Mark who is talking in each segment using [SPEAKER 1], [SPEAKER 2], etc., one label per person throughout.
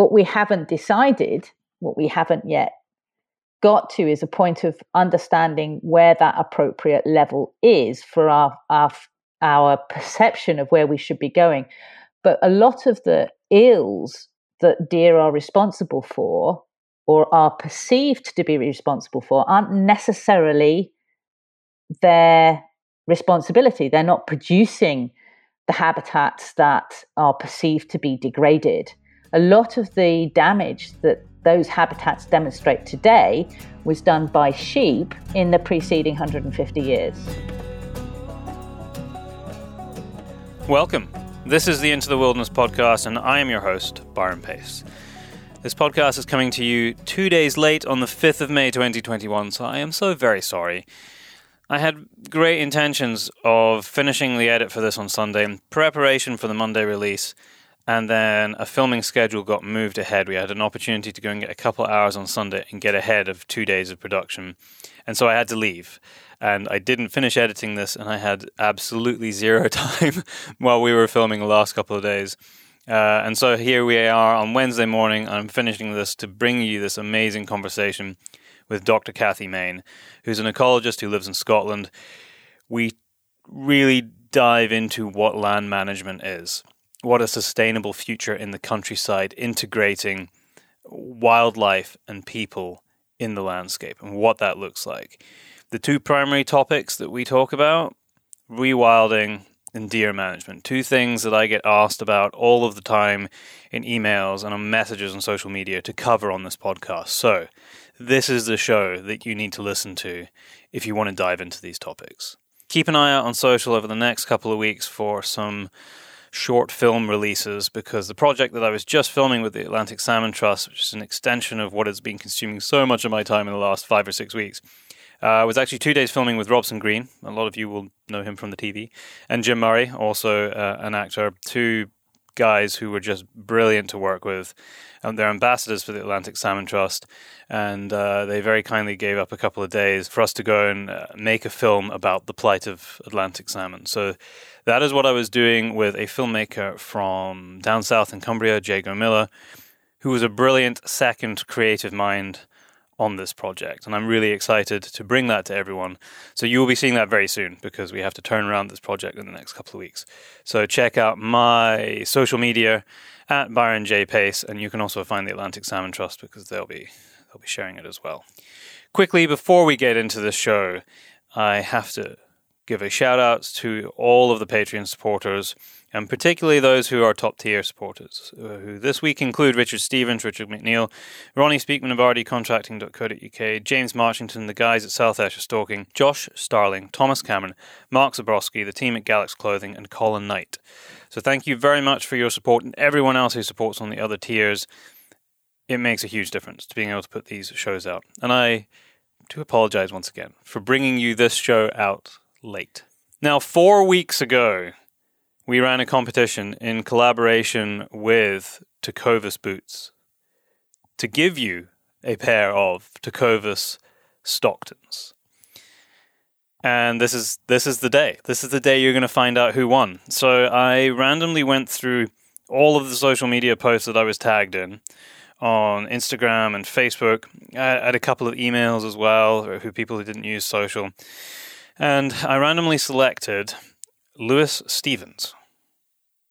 [SPEAKER 1] What we haven't decided, what we haven't yet got to, is a point of understanding where that appropriate level is for our, our, our perception of where we should be going. But a lot of the ills that deer are responsible for or are perceived to be responsible for aren't necessarily their responsibility. They're not producing the habitats that are perceived to be degraded. A lot of the damage that those habitats demonstrate today was done by sheep in the preceding 150 years.
[SPEAKER 2] Welcome. This is the Into the Wilderness podcast, and I am your host, Byron Pace. This podcast is coming to you two days late on the 5th of May 2021, so I am so very sorry. I had great intentions of finishing the edit for this on Sunday, in preparation for the Monday release, and then a filming schedule got moved ahead. We had an opportunity to go and get a couple hours on Sunday and get ahead of two days of production. And so I had to leave. And I didn't finish editing this, and I had absolutely zero time while we were filming the last couple of days. Uh, and so here we are on Wednesday morning. I'm finishing this to bring you this amazing conversation with Dr. Kathy Main, who's an ecologist who lives in Scotland. We really dive into what land management is, what a sustainable future in the countryside, integrating wildlife and people in the landscape, and what that looks like. The two primary topics that we talk about rewilding and deer management. Two things that I get asked about all of the time in emails and on messages on social media to cover on this podcast. So, this is the show that you need to listen to if you want to dive into these topics. Keep an eye out on social over the next couple of weeks for some short film releases because the project that I was just filming with the Atlantic Salmon Trust, which is an extension of what has been consuming so much of my time in the last five or six weeks, uh, was actually two days filming with Robson Green. A lot of you will know him from the TV, and Jim Murray, also uh, an actor. Two guys who were just brilliant to work with. Um, they're ambassadors for the Atlantic Salmon Trust, and uh, they very kindly gave up a couple of days for us to go and uh, make a film about the plight of Atlantic salmon. So that is what I was doing with a filmmaker from down south in Cumbria, Jago Miller, who was a brilliant second creative mind on this project. And I'm really excited to bring that to everyone. So you will be seeing that very soon because we have to turn around this project in the next couple of weeks. So check out my social media at Byron J Pace, and you can also find the Atlantic Salmon Trust because they'll be they'll be sharing it as well. Quickly before we get into the show, I have to give a shout out to all of the Patreon supporters and particularly those who are top tier supporters, uh, who this week include Richard Stevens, Richard McNeil, Ronnie Speakman of rdcontracting.co.uk, James Marchington, the guys at South Ayrshire Stalking, Josh Starling, Thomas Cameron, Mark Zabrowski, the team at Galax Clothing, and Colin Knight. So thank you very much for your support and everyone else who supports on the other tiers. It makes a huge difference to being able to put these shows out. And I do apologize once again for bringing you this show out late. Now, four weeks ago, we ran a competition in collaboration with Tecovas Boots to give you a pair of Tecovas Stocktons. And this is this is the day. This is the day you're going to find out who won. So I randomly went through all of the social media posts that I was tagged in on Instagram and Facebook. I had a couple of emails as well, who people who didn't use social, and I randomly selected Lewis Stevens.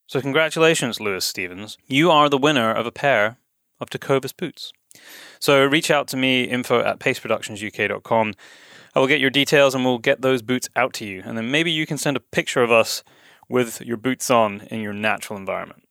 [SPEAKER 2] So, congratulations, Lewis Stevens. You are the winner of a pair of Tecovas boots. So, reach out to me, info at paceproductionsuk.com. I will get your details and we'll get those boots out to you. And then maybe you can send a picture of us with your boots on in your natural environment.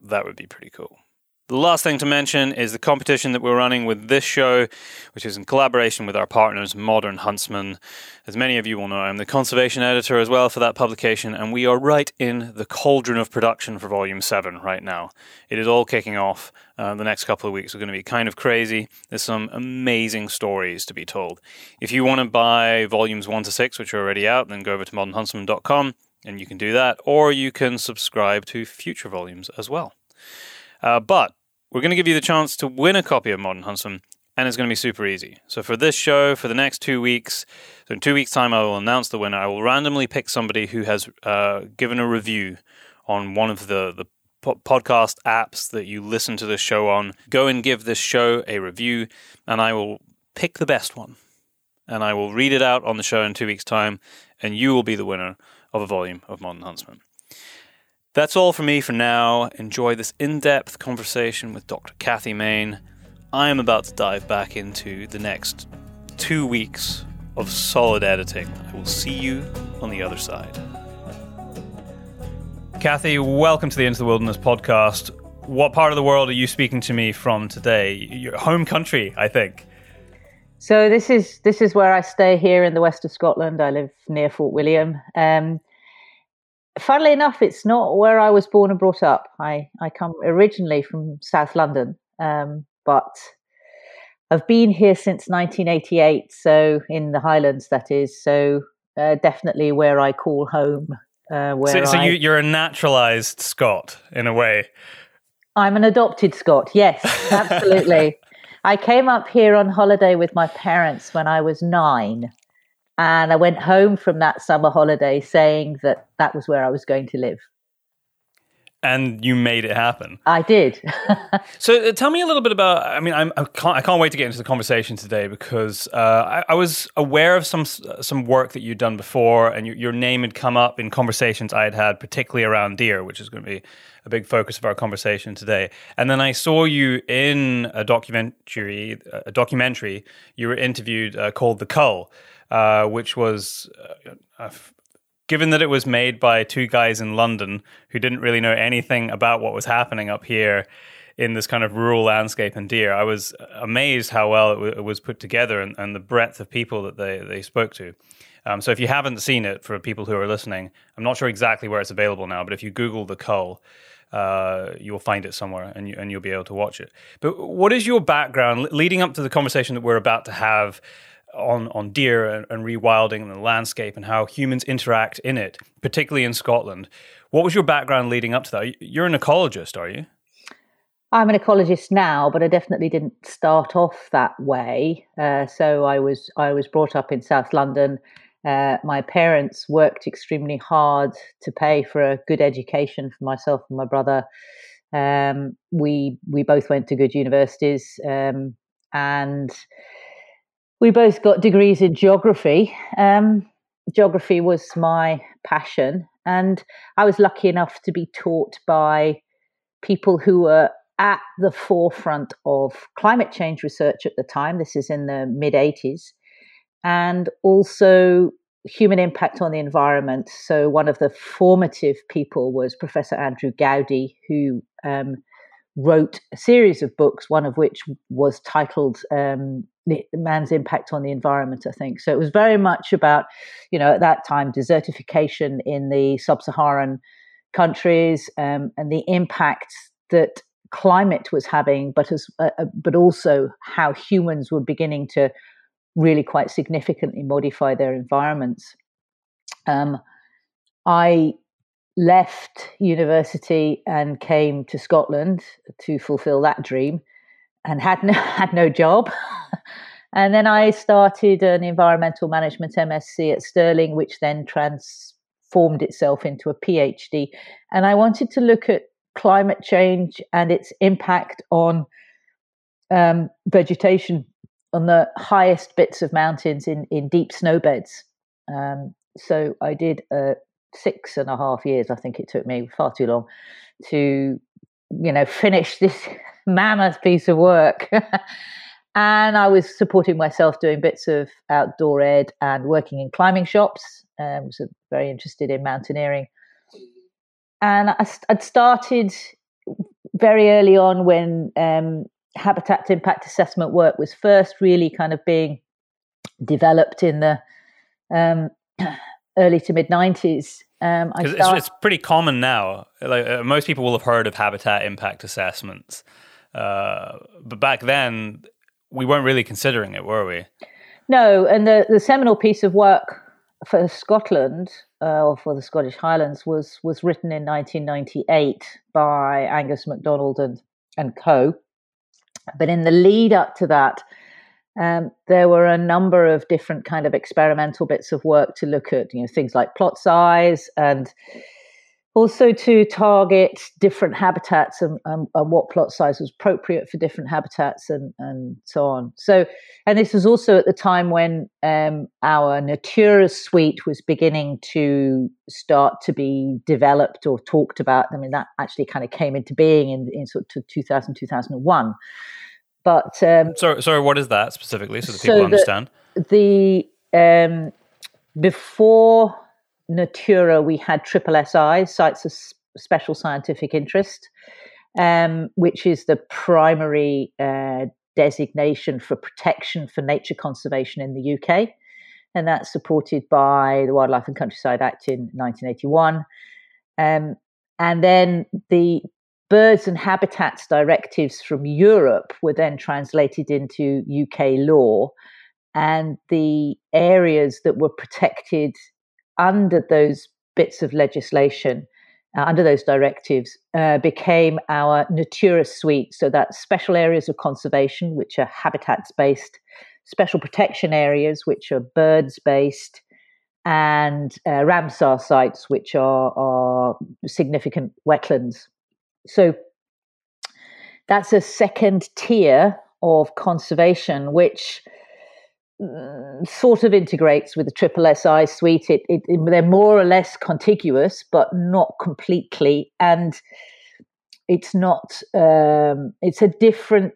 [SPEAKER 2] That would be pretty cool. The last thing to mention is the competition that we're running with this show, which is in collaboration with our partners, Modern Huntsman. As many of you will know, I'm the conservation editor as well for that publication, and we are right in the cauldron of production for Volume 7 right now. It is all kicking off. Uh, the next couple of weeks are going to be kind of crazy. There's some amazing stories to be told. If you want to buy Volumes 1 to 6, which are already out, then go over to modernhuntsman.com and you can do that, or you can subscribe to future volumes as well. Uh, but we're going to give you the chance to win a copy of Modern Huntsman, and it's going to be super easy. So for this show, for the next two weeks, so in two weeks' time, I will announce the winner. I will randomly pick somebody who has uh, given a review on one of the the podcast apps that you listen to the show on, go and give this show a review, and I will pick the best one. And I will read it out on the show in two weeks' time, and you will be the winner of a volume of Modern Huntsman. That's all for me for now. Enjoy this in depth conversation with Dr. Kathy Main. I am about to dive back into the next two weeks of solid editing. I will see you on the other side. Kathy, welcome to the Into the Wilderness podcast. What part of the world are you speaking to me from today? Your home country, I think.
[SPEAKER 1] So this is this is where I stay here in the west of Scotland. I live near Fort William. Um, funnily enough, it's not where I was born and brought up. I, I come originally from South London, um, but I've been here since 1988. So in the Highlands, that is. So uh, definitely where I call home. Uh, where
[SPEAKER 2] so, so
[SPEAKER 1] I,
[SPEAKER 2] you, you're a naturalized Scot in a way.
[SPEAKER 1] I'm an adopted Scot. Yes, absolutely. I came up here on holiday with my parents when I was nine. And I went home from that summer holiday saying that that was where I was going to live.
[SPEAKER 2] And you made it happen.
[SPEAKER 1] I did.
[SPEAKER 2] so uh, tell me a little bit about. I mean, I'm, I can't, I can't wait to get into the conversation today because uh, I, I, was aware of some some work that you'd done before, and your, your name had come up in conversations I had had, particularly around deer, which is going to be a big focus of our conversation today. And then I saw you in a documentary. A documentary you were interviewed uh, called "The Cull." Uh, which was. Uh, given that it was made by two guys in London who didn't really know anything about what was happening up here in this kind of rural landscape and deer, I was amazed how well it, w- it was put together and, and, the breadth of people that they, they spoke to. Um, so if you haven't seen it, for people who are listening, I'm not sure exactly where it's available now, but if you Google the cull, uh, you'll find it somewhere and, you, and you'll be able to watch it. But what is your background leading up to the conversation that we're about to have? On on deer and, and rewilding and the landscape and how humans interact in it, particularly in Scotland. What was your background leading up to that? You're an ecologist, are you?
[SPEAKER 1] I'm an ecologist now, but I definitely didn't start off that way. Uh, so I was I was brought up in South London. Uh, my parents worked extremely hard to pay for a good education for myself and my brother. Um, we we both went to good universities, um, and we both got degrees in geography. Um, geography was my passion, and I was lucky enough to be taught by people who were at the forefront of climate change research at the time. This is in the mid 80s, and also human impact on the environment. So, one of the formative people was Professor Andrew Goudie, who um, wrote a series of books, one of which was titled um, Man's Impact on the Environment, I think. So it was very much about, you know, at that time, desertification in the sub Saharan countries um, and the impact that climate was having, but, as, uh, uh, but also how humans were beginning to really quite significantly modify their environments. Um, I left university and came to Scotland to fulfill that dream and had no, had no job. and then I started an environmental management MSc at Stirling, which then transformed itself into a PhD. And I wanted to look at climate change and its impact on um, vegetation on the highest bits of mountains in, in deep snow beds. Um, so I did a six and a half years, I think it took me far too long to, you know, finish this mammoth piece of work. and I was supporting myself doing bits of outdoor ed and working in climbing shops. Um, was very interested in mountaineering. And I, would started very early on when um, habitat impact assessment work was first really kind of being developed in the um, early to mid 90s. Um,
[SPEAKER 2] start- it's, it's, pretty common now. Like uh, most people will have heard of habitat impact assessments, uh, but back then we weren't really considering it, were we?
[SPEAKER 1] No, and the the seminal piece of work for Scotland uh, or for the Scottish Highlands was was written in 1998 by Angus MacDonald and and co. But in the lead up to that, um, there were a number of different kind of experimental bits of work to look at, you know, things like plot size and also to target different habitats and, and, and, what plot size was appropriate for different habitats and, and so on. So, and this was also at the time when um, our Natura suite was beginning to start to be developed or talked about. I mean, that actually kind of came into being in, in sort of 2000, 2001. But um,
[SPEAKER 2] sorry, sorry, what is that specifically, so that people so understand?
[SPEAKER 1] The, um, before Natura, we had triple SI, sites of special scientific interest, um, which is the primary uh, designation for protection for nature conservation in the UK. And that's supported by the Wildlife and Countryside Act in 1981. Um, and then the birds and habitats directives from Europe were then translated into UK law. And the areas that were protected under those bits of legislation, uh, under those directives, uh, became our Natura suite. So that's special areas of conservation, which are habitats based, special protection areas, which are birds based, and uh, Ramsar sites, which are, are significant wetlands. So that's a second tier of conservation, which Mm, sort of integrates with the triple SI suite. It, it, it, they're more or less contiguous, but not completely. And it's not. Um, it's a different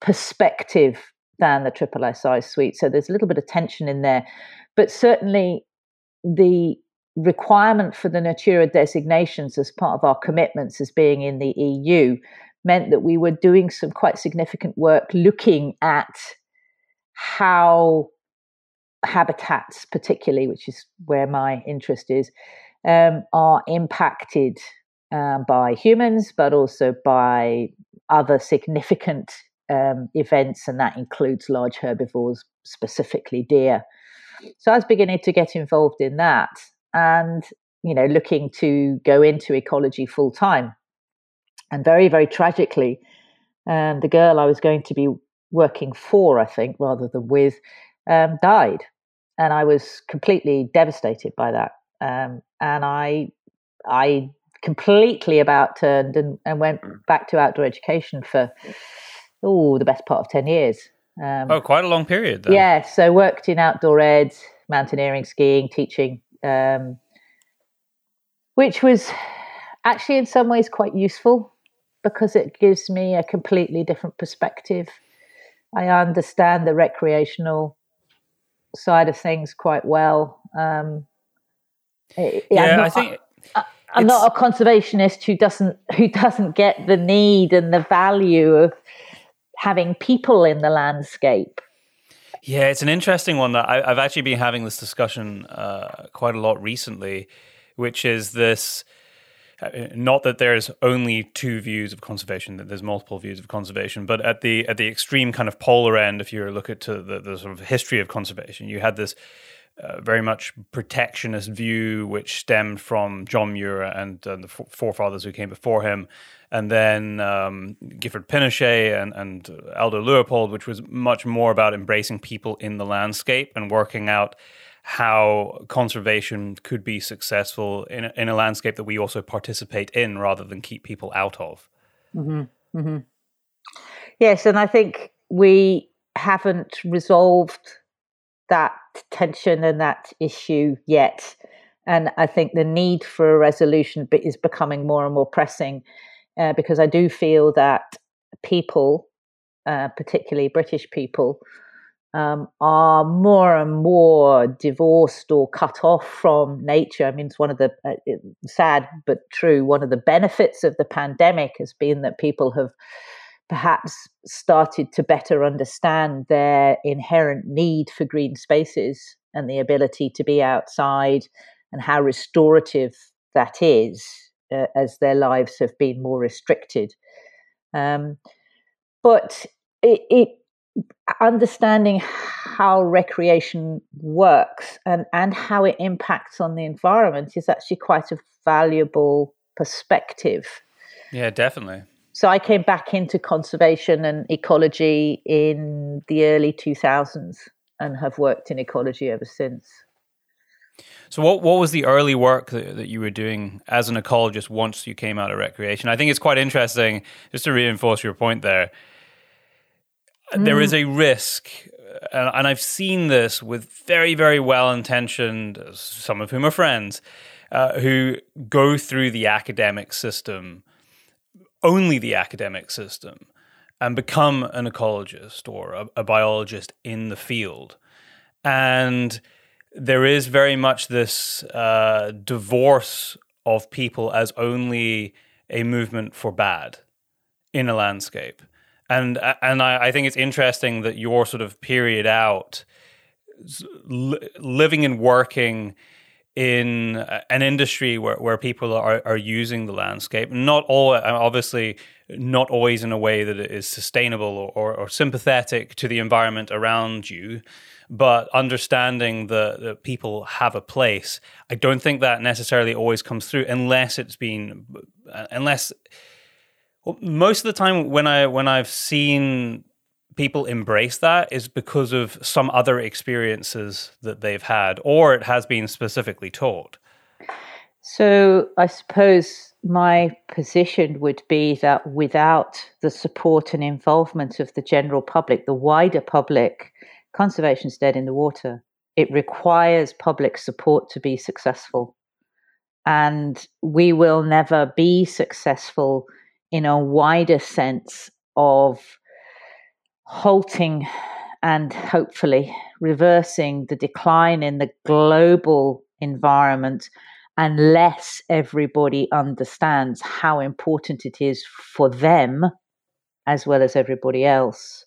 [SPEAKER 1] perspective than the triple SI suite. So there's a little bit of tension in there, but certainly the requirement for the Natura designations as part of our commitments as being in the EU meant that we were doing some quite significant work looking at how habitats, particularly, which is where my interest is, um, are impacted um, by humans, but also by other significant um, events, and that includes large herbivores, specifically deer. So I was beginning to get involved in that, and you know, looking to go into ecology full time. And very, very tragically, um, the girl I was going to be working for, I think, rather than with, um, died. And I was completely devastated by that. Um, and I, I completely about turned and, and went mm. back to outdoor education for, oh, the best part of 10 years.
[SPEAKER 2] Um, oh, quite a long period.
[SPEAKER 1] Then. Yeah. So worked in outdoor ed, mountaineering, skiing, teaching, um, which was actually in some ways quite useful because it gives me a completely different perspective I understand the recreational side of things quite well. Um,
[SPEAKER 2] yeah, not, I think
[SPEAKER 1] I, am not a conservationist who doesn't who doesn't get the need and the value of having people in the landscape.
[SPEAKER 2] Yeah, it's an interesting one that I, have actually been having this discussion uh, quite a lot recently, which is this uh, not that there's only two views of conservation that there's multiple views of conservation but at the at the extreme kind of polar end if you look at to the, the sort of history of conservation you had this uh, very much protectionist view which stemmed from John Muir and, and the forefathers who came before him and then um, Gifford Pinchot and, and Aldo Leopold which was much more about embracing people in the landscape and working out how conservation could be successful in a, in a landscape that we also participate in rather than keep people out of.
[SPEAKER 1] Mm-hmm. Mm-hmm. Yes, and I think we haven't resolved that tension and that issue yet. And I think the need for a resolution is becoming more and more pressing uh, because I do feel that people, uh, particularly British people, um, are more and more divorced or cut off from nature. I mean, it's one of the uh, sad but true, one of the benefits of the pandemic has been that people have perhaps started to better understand their inherent need for green spaces and the ability to be outside and how restorative that is uh, as their lives have been more restricted. Um, but it, it understanding how recreation works and, and how it impacts on the environment is actually quite a valuable perspective.
[SPEAKER 2] Yeah, definitely.
[SPEAKER 1] So I came back into conservation and ecology in the early 2000s and have worked in ecology ever since.
[SPEAKER 2] So, what what was the early work that, that, you were doing as an ecologist once you came out of recreation? I think it's quite interesting, just to reinforce your point there. Mm. There is mm. a risk, and I've seen this with very, very well intentioned, some of whom are friends, uh, who go through the academic system, only the academic system, and become an ecologist or a, a biologist in the field. And there is very much this uh, divorce of people as only a movement for bad in a landscape. And and I, I think it's interesting that your sort of period out, living and working in an industry where, where people are, are using the landscape, not all obviously not always in a way that it is sustainable or, or, or sympathetic to the environment around you, but understanding that, that people have a place, I don't think that necessarily always comes through unless it's been, unless, well, most of the time when I when I've seen people embrace that is because of some other experiences that they've had, or it has been specifically taught.
[SPEAKER 1] So I suppose my position would be that without the support and involvement of the general public, the wider public, conservation is dead in the water. It requires public support to be successful. And we will never be successful in a wider sense of halting and hopefully reversing the decline in the global environment unless everybody understands how important it is for them as well as everybody else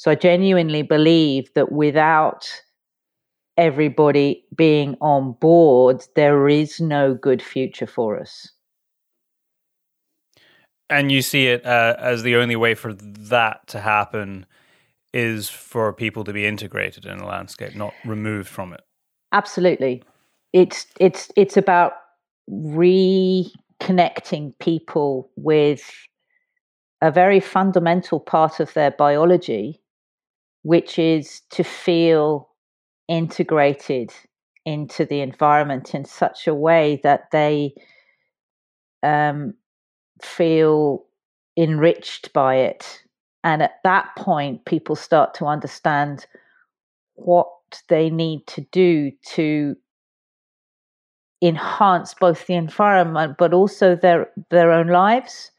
[SPEAKER 1] so I genuinely believe that without everybody being on board, there is no good future for us.
[SPEAKER 2] And you see it uh, as the only way for that to happen is for people to be integrated in the landscape, not removed from it.
[SPEAKER 1] Absolutely. It's it's it's about reconnecting people with a very fundamental part of their biology which is to feel integrated into the environment in such a way that they um, feel enriched by it. And at that point, people start to understand what they need to do to enhance both the environment but also their their own lives.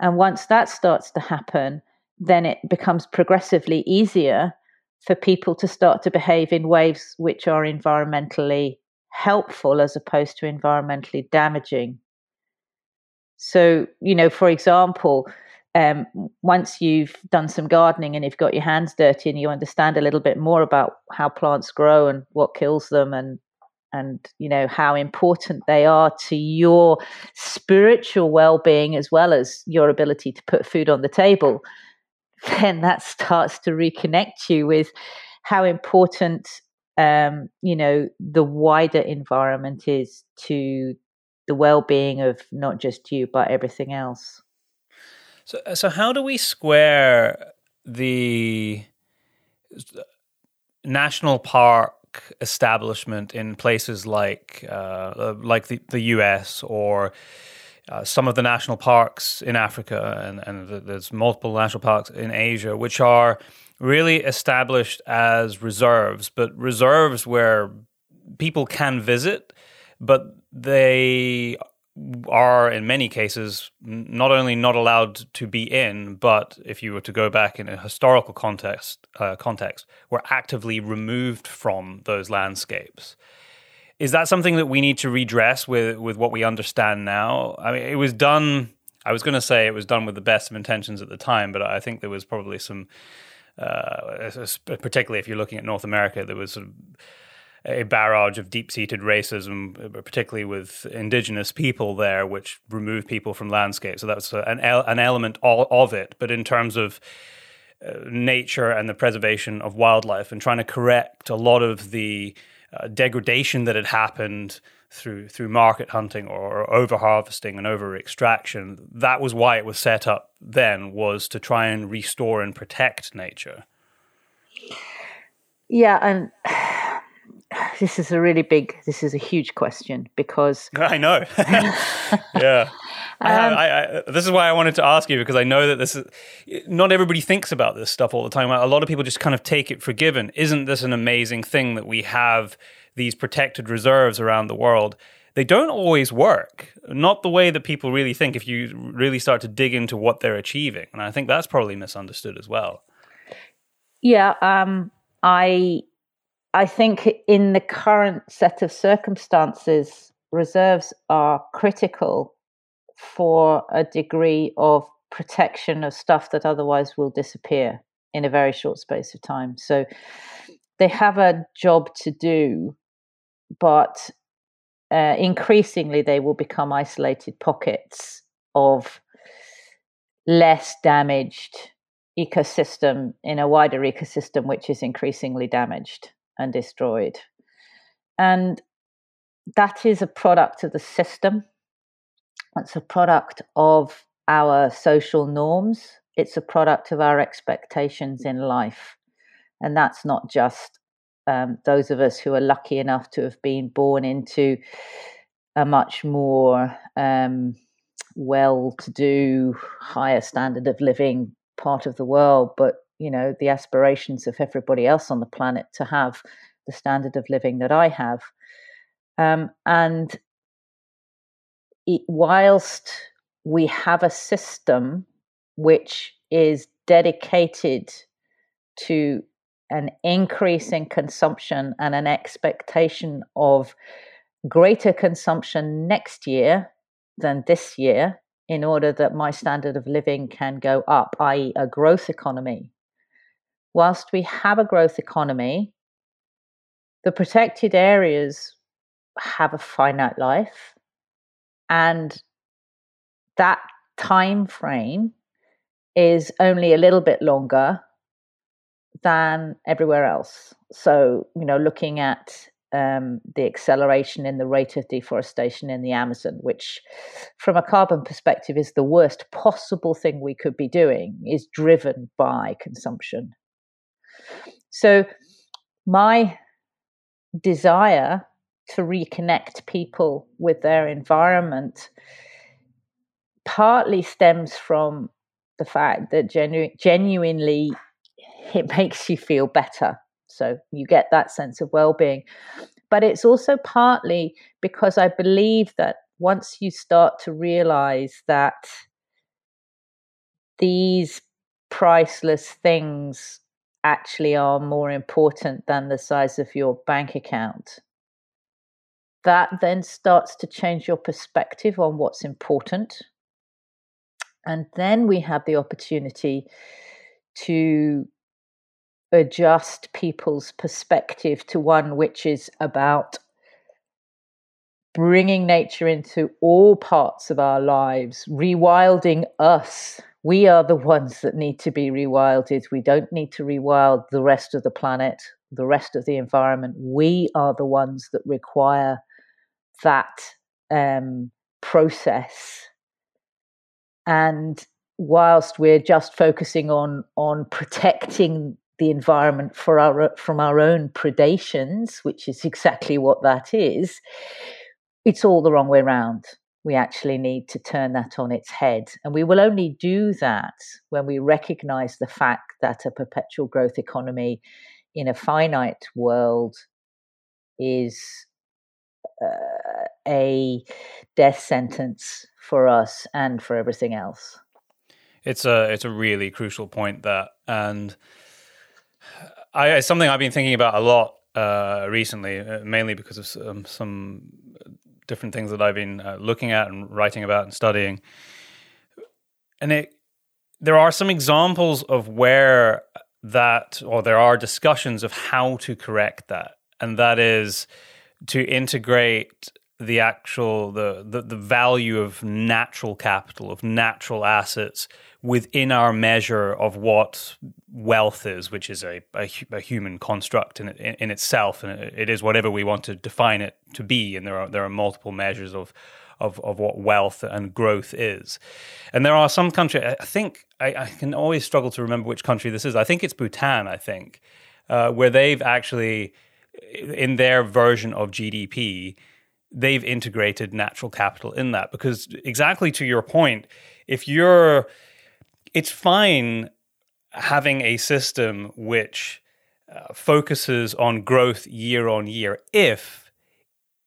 [SPEAKER 1] And once that starts to happen, then it becomes progressively easier for people to start to behave in ways which are environmentally helpful as opposed to environmentally damaging. So, you know, for example, um, once you've done some gardening and you've got your hands dirty and you understand a little bit more about how plants grow and what kills them and and you know how important they are to your spiritual well-being as well as your ability to put food on the table then that starts to reconnect you with how important um, you know the wider environment is to the well-being of not just you but everything else.
[SPEAKER 2] So so how do we square the national park establishment in places like uh, like the, the US or uh, some of the national parks in Africa, and, and there's multiple national parks in Asia, which are really established as reserves, but reserves where people can visit, but they are in many cases not only not allowed to be in, but if you were to go back in a historical context, uh, context, were actively removed from those landscapes. Is that something that we need to redress with with what we understand now? I mean, it was done. I was going to say it was done with the best of intentions at the time, but I think there was probably some, uh, particularly if you're looking at North America, there was sort of a barrage of deep-seated racism, particularly with indigenous people there, which removed people from landscape. So that's an an element of it. But in terms of uh, nature and the preservation of wildlife, and trying to correct a lot of the uh, degradation that had happened through through market hunting or over harvesting and over extraction. That was why it was set up then was to try and restore and protect nature.
[SPEAKER 1] Yeah, and this is a really big, this is a huge question because
[SPEAKER 2] I know. yeah. I um, I, I, this is why I wanted to ask you because I know that this is not everybody thinks about this stuff all the time. A lot of people just kind of take it for given. Isn't this an amazing thing that we have these protected reserves around the world? They don't always work, not the way that people really think. If you really start to dig into what they're achieving, and I think that's probably misunderstood as well.
[SPEAKER 1] Yeah, um, I I think in the current set of circumstances, reserves are critical for a degree of protection of stuff that otherwise will disappear in a very short space of time. So they have a job to do, but uh, increasingly they will become isolated pockets of less damaged ecosystem in a wider ecosystem which is increasingly damaged and destroyed. And that is a product of the system it's a product of our social norms. It's a product of our expectations in life. And that's not just um, those of us who are lucky enough to have been born into a much more um, well to do, higher standard of living part of the world, but you know, the aspirations of everybody else on the planet to have the standard of living that I have. Um, and it, whilst we have a system which is dedicated to an increase in consumption and an expectation of greater consumption next year than this year in order that my standard of living can go up, i.e., a growth economy. Whilst we have a growth economy, the protected areas have a finite life and that time frame is only a little bit longer than everywhere else. So, you know, looking at um, the acceleration in the rate of deforestation in the Amazon, which, from a carbon perspective, is the worst possible thing we could be doing, is driven by consumption. So, my desire to reconnect people with their environment partly stems from the fact that genu- genuinely it makes you feel better. So you get that sense of well being. But it's also partly because I believe that once you start to realize that these priceless things actually are more important than the size of your bank account, that then starts to change your perspective on what's important. And then we have the opportunity to adjust people's perspective to one which is about bringing nature into all parts of our lives, rewilding us. We are the ones that need to be rewilded. We don't need to rewild the rest of the planet, the rest of the environment. We are the ones that require that um, process. And whilst we're just focusing on on protecting the environment for our from our own predations, which is exactly what that is, it's all the wrong way around. We actually need to turn that on its head. And we will only do that when we recognize the fact that a perpetual growth economy in a finite world is uh, a death sentence for us and for everything else.
[SPEAKER 2] It's a it's a really crucial point that, and I, it's something I've been thinking about a lot uh, recently, uh, mainly because of um, some different things that I've been uh, looking at and writing about and studying. And it, there are some examples of where that, or there are discussions of how to correct that, and that is to integrate the actual the, the, the value of natural capital of natural assets within our measure of what wealth is, which is a, a, a human construct in, in, in, itself, and it is whatever we want to define it to be. And there are there are multiple measures of of, of what wealth and growth is. And there are some countries. I think I, I can always struggle to remember which country this is. I think it's Bhutan. I think uh, where they've actually in their version of GDP, they've integrated natural capital in that because exactly to your point, if you're it's fine having a system which uh, focuses on growth year on year if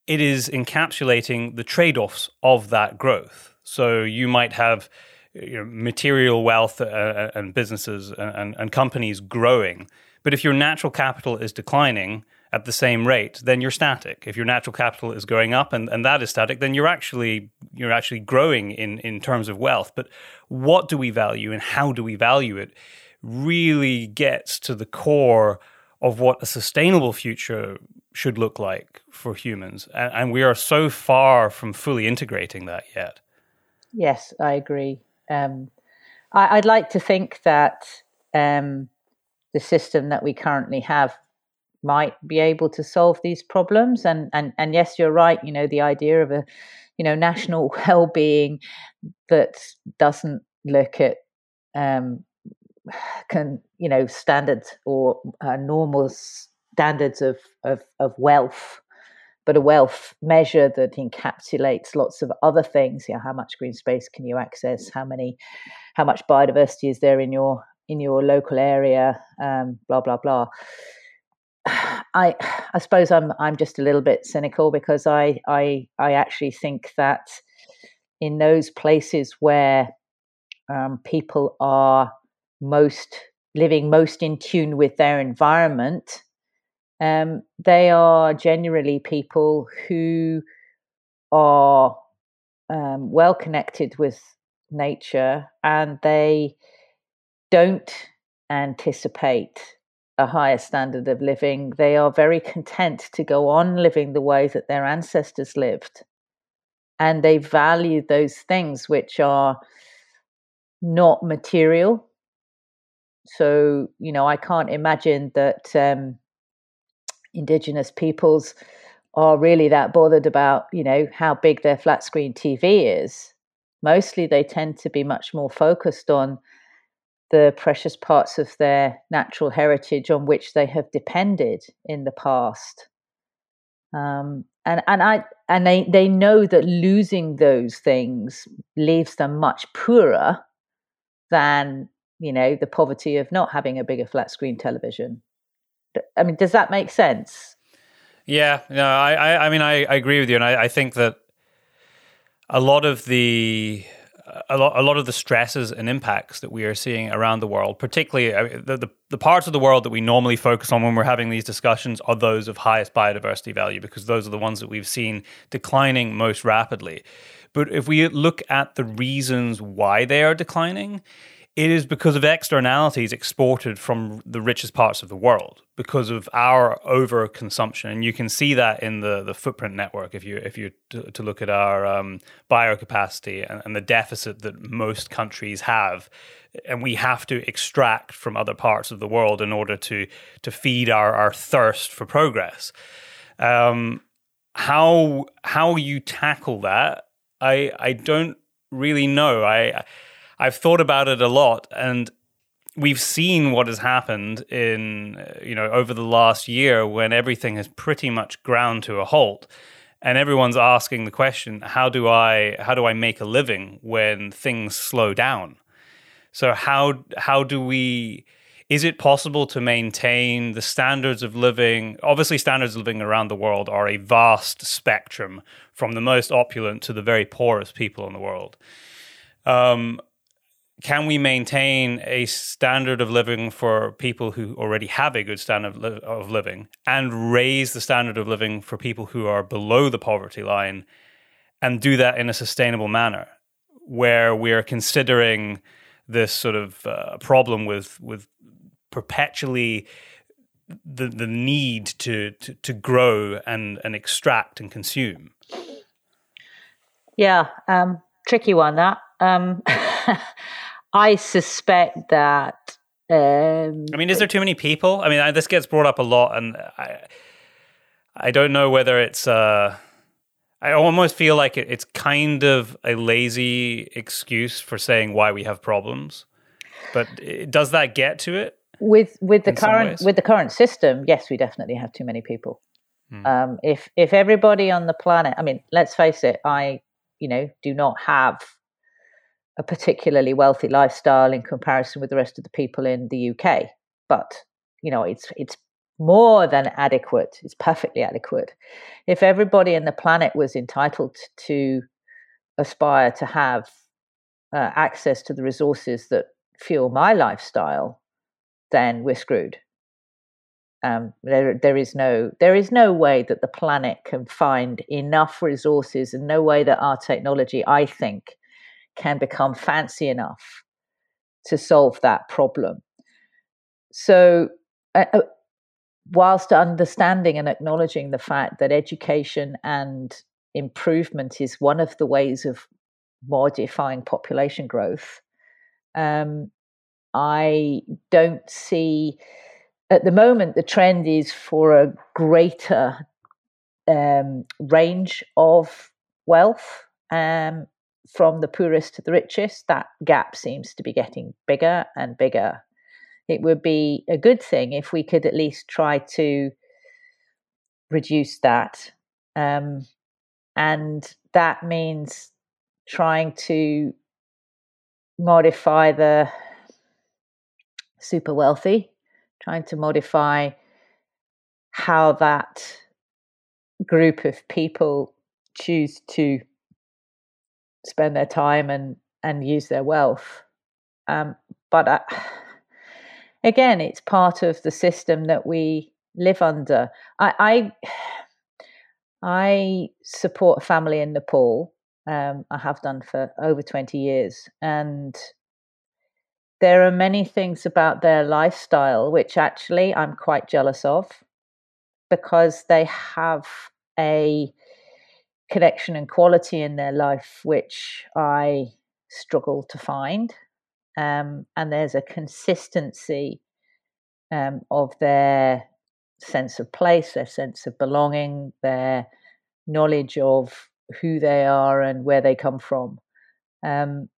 [SPEAKER 2] it is encapsulating the trade-offs of that growth. So you might have you know, material wealth uh, uh and businesses and, and companies growing, but if your natural capital is declining, at the same rate, then you're static. If your natural capital is going up and, and that is static, then you're actually you're actually growing in, in terms of wealth. But what do we value and how do we value it really gets to the core of what a sustainable future should look like for humans. And, and we are so far from fully integrating that yet.
[SPEAKER 1] Yes, I agree. Um, I, would like to think that um, the system that we currently have might be able to solve these problems. And and and yes you're right you know the idea of a you know national well-being that doesn't look at um can you know standards or uh, normal standards of, of of wealth but a wealth measure that encapsulates lots of other things. Yeah how much green space can you access? How many how much biodiversity is there in your in your local area? Um, blah blah blah I I suppose I'm I'm just a little bit cynical because I I I actually think that in those places where um, people are most living most in tune with their environment, um, they are generally people who are um, well connected with nature and they don't anticipate a higher standard of living, they are very content to go on living the way that their ancestors lived. And they value those things which are not material. So, you know, I can't imagine that um, indigenous peoples are really that bothered about, you know, how big their flat screen TV is. Mostly they tend to be much more focused on the precious parts of their natural heritage on which they have depended in the past. Um, and and I and they they know that losing those things leaves them much poorer than you know the poverty of not having a bigger flat screen television. I mean, does that make sense?
[SPEAKER 2] Yeah, no, I I, I mean I, I agree with you, and I, I think that a lot of the a lot, a lot of the stresses and impacts that we are seeing around the world, particularly the, the, the, parts of the world that we normally focus on when we're having these discussions, are those of highest biodiversity value because those are the ones that we've seen declining most rapidly. But if we look at the reasons why they are declining, it is because of externalities exported from the richest parts of the world because of our overconsumption. And you can see that in the, the footprint network if you if you to, to look at our um, biocapacity and, and the deficit that most countries have. And we have to extract from other parts of the world in order to to feed our, our thirst for progress. Um, how how you tackle that i i don't really know. I I've thought about it a lot, and we've seen what has happened in uh, you know over the last year when everything has pretty much ground to a halt and everyone's asking the question how do i how do i make a living when things slow down? So how how do we is it possible to maintain the standards of living? Obviously standards of living around the world are a vast spectrum from the most opulent to the very poorest people in the world. Um, can we maintain a standard of living for people who already have a good standard of living and raise the standard of living for people who are below the poverty line and do that in a sustainable manner where we're considering this sort of uh, problem with with perpetually the the need to, to to grow and and extract and consume?
[SPEAKER 1] Yeah um tricky one that. Um I suspect that. Um,
[SPEAKER 2] I mean, is there too many people? I mean, I, this gets brought up a lot, and I, I don't know whether it's. Uh, I almost feel like it, it's kind of a lazy excuse for saying why we have problems. But does that get to it?
[SPEAKER 1] with with the current with the current system, yes, we definitely have too many people. Mm. Um, if if everybody on the planet, I mean, let's face it, I you know do not have a particularly wealthy lifestyle in comparison with the rest of the people in the UK, but you know it's it's more than adequate. It's perfectly adequate. If everybody in the planet was entitled to aspire to have uh, access to the resources that fuel my lifestyle, then we're screwed. Um, there, there is no, there is no way that the planet can find enough resources, and no way that our technology, I think, can become fancy enough to solve that problem. So, uh, uh whilst understanding and acknowledging the fact that education and improvement is one of the ways of modifying population growth, um, I don't see at the moment the trend is for a greater um, range of wealth um, from the poorest to the richest. That gap seems to be getting bigger and bigger. It would be a good thing if we could at least try to reduce that. Um, and that means trying to modify the super wealthy, trying to modify how that group of people choose to spend their time and and use their wealth. Um, but I, again, it's part of the system that we live under. I I, I support a family in Nepal. Um, I have done for over twenty years, and there are many things about their lifestyle which actually I'm quite jealous of because they have a connection and quality in their life which I struggle to find. Um, and there's a consistency um, of their sense of place, their sense of belonging, their knowledge of who they are and where they come from. Um,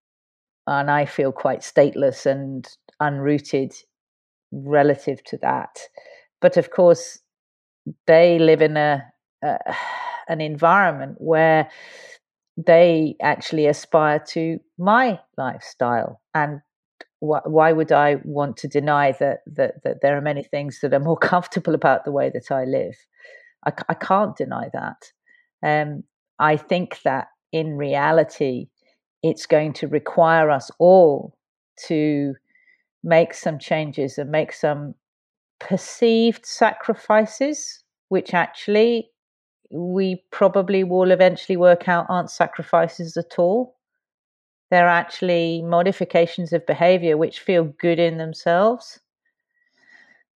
[SPEAKER 1] and I feel quite stateless and unrooted relative to that. But of course, they live in a, a an environment where they actually aspire to my lifestyle and wh- why would I want to deny that, that that there are many things that are more comfortable about the way that I live? I, I can't deny that. Um, I think that in reality, it's going to require us all to make some changes and make some perceived sacrifices, which actually we probably will eventually work out aren't sacrifices at all. They're actually modifications of behavior which feel good in themselves.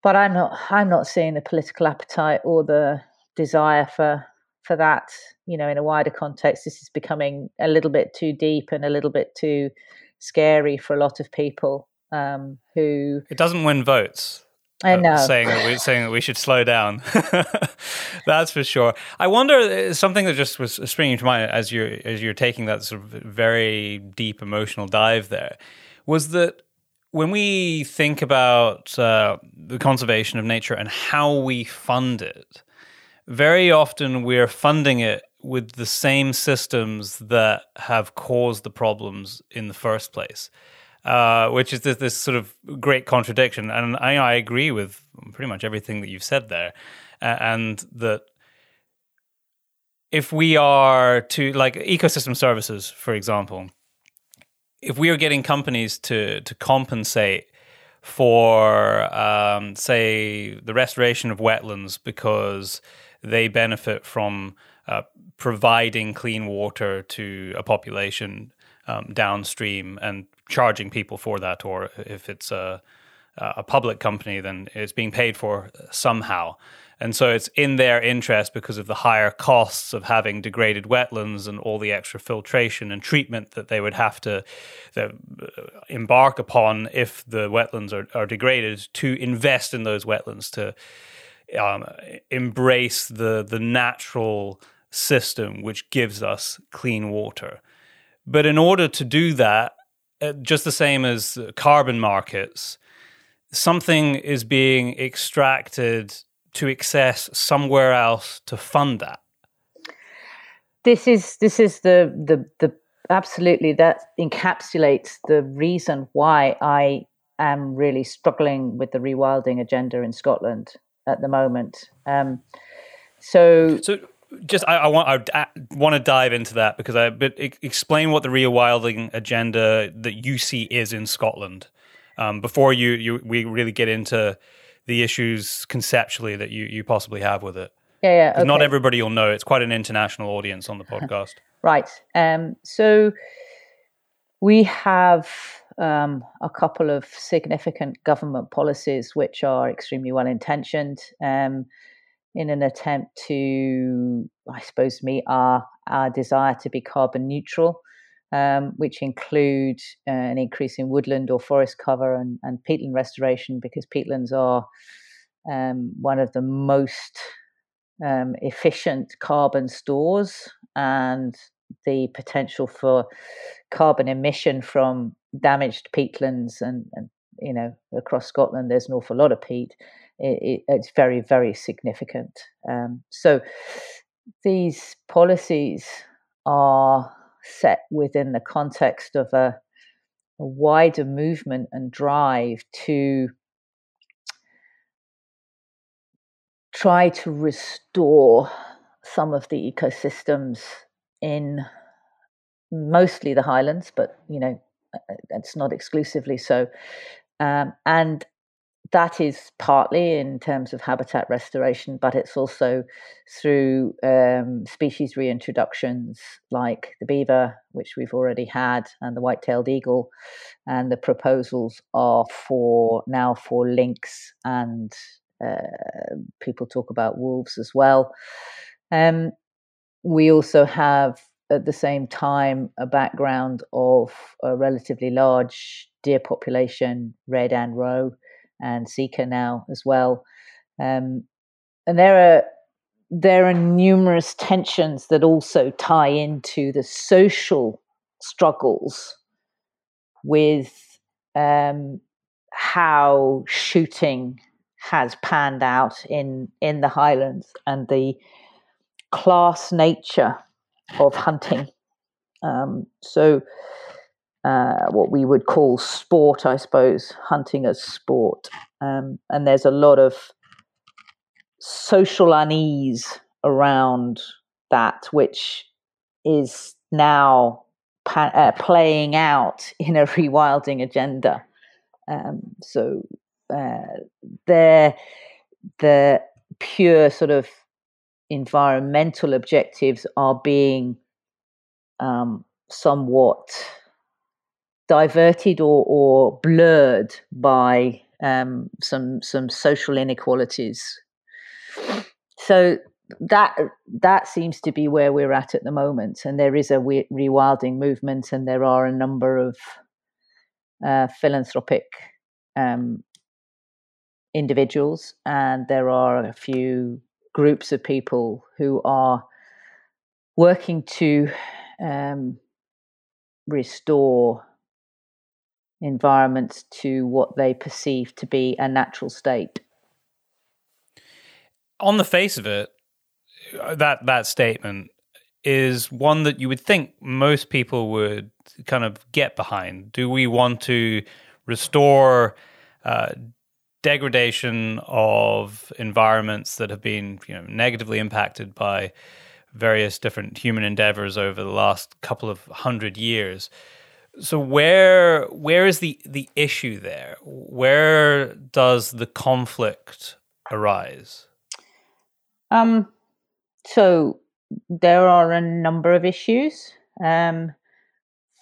[SPEAKER 1] But I'm not I'm not seeing the political appetite or the desire for for that, you know, in a wider context, this is becoming a little bit too deep and a little bit too scary for a lot of people um, who.
[SPEAKER 2] It doesn't win votes.
[SPEAKER 1] I uh, know. Uh,
[SPEAKER 2] saying that we saying that we should slow down. That's for sure. I wonder uh, something that just was springing to mind as you're as you're taking that sort of very deep emotional dive there was that when we think about uh, the conservation of nature and how we fund it, very often we're funding it with the same systems that have caused the problems in the first place. Uh, which is this, this, sort of great contradiction. And I, I, agree with pretty much everything that you've said there. Uh, and that if we are to, like ecosystem services, for example, if we are getting companies to, to compensate for, um, say, the restoration of wetlands because they benefit from uh, providing clean water to a population um, downstream and charging people for that, or if it's a, a public company, then it's being paid for somehow. And so it's in their interest because of the higher costs of having degraded wetlands and all the extra filtration and treatment that they would have to uh, embark upon if the wetlands are, are degraded to invest in those wetlands to um, embrace the the natural system which gives us clean water. But in order to do that, uh, just the same as carbon markets, something is being extracted to access somewhere else to fund that.
[SPEAKER 1] This is this is the the the absolutely that encapsulates the reason why I am really struggling with the rewilding agenda in Scotland at the moment. Um, so,
[SPEAKER 2] so just I, I want I, want to dive into that because I but explain what the rewilding agenda that you see is in Scotland um, before you you we really get into the issues conceptually that you you possibly have with it.
[SPEAKER 1] Yeah, yeah.
[SPEAKER 2] Okay. Not everybody will know. It's quite an international audience on the podcast.
[SPEAKER 1] right. Um. So we have um, a couple of significant government policies which are extremely well intentioned. Um, in an attempt to, I suppose, meet our, our desire to be carbon neutral, um, which include uh, an increase in woodland or forest cover and, and peatland restoration, because peatlands are um, one of the most um, efficient carbon stores and the potential for carbon emission from damaged peatlands and, and you know across Scotland there's an awful lot of peat it, it, it's very, very significant. Um, so these policies are set within the context of a, a wider movement and drive to try to restore some of the ecosystems in mostly the highlands, but you know it's not exclusively so, um, and that is partly in terms of habitat restoration, but it's also through um, species reintroductions like the beaver, which we've already had, and the white-tailed eagle, and the proposals are for now for lynx and uh, people talk about wolves as well. Um, we also have at the same time a background of a relatively large deer population, red and roe and sika now as well. Um, and there are there are numerous tensions that also tie into the social struggles with um, how shooting has panned out in in the Highlands and the class nature of hunting. Um, so uh, what we would call sport, I suppose, hunting as sport. Um, and there's a lot of social unease around that, which is now pa- uh, playing out in a rewilding agenda. Um, so uh, the the pure sort of environmental objectives are being um, somewhat diverted or, or blurred by um, some some social inequalities. So that that seems to be where we're at at the moment, and there is a rewilding movement, and there are a number of uh, philanthropic um, individuals, and there are a few groups of people who are working to um, restore environments to what they perceive to be a natural state.
[SPEAKER 2] On the face of it, uh, that that statement is one that you would think most people would kind of get behind. Do we want to restore uh, degradation of environments that have been you know negatively impacted by various different human endeavors over the last couple of hundred years? So where where is the the issue there? Where does the conflict arise?
[SPEAKER 1] Um, so there are a number of issues. Um,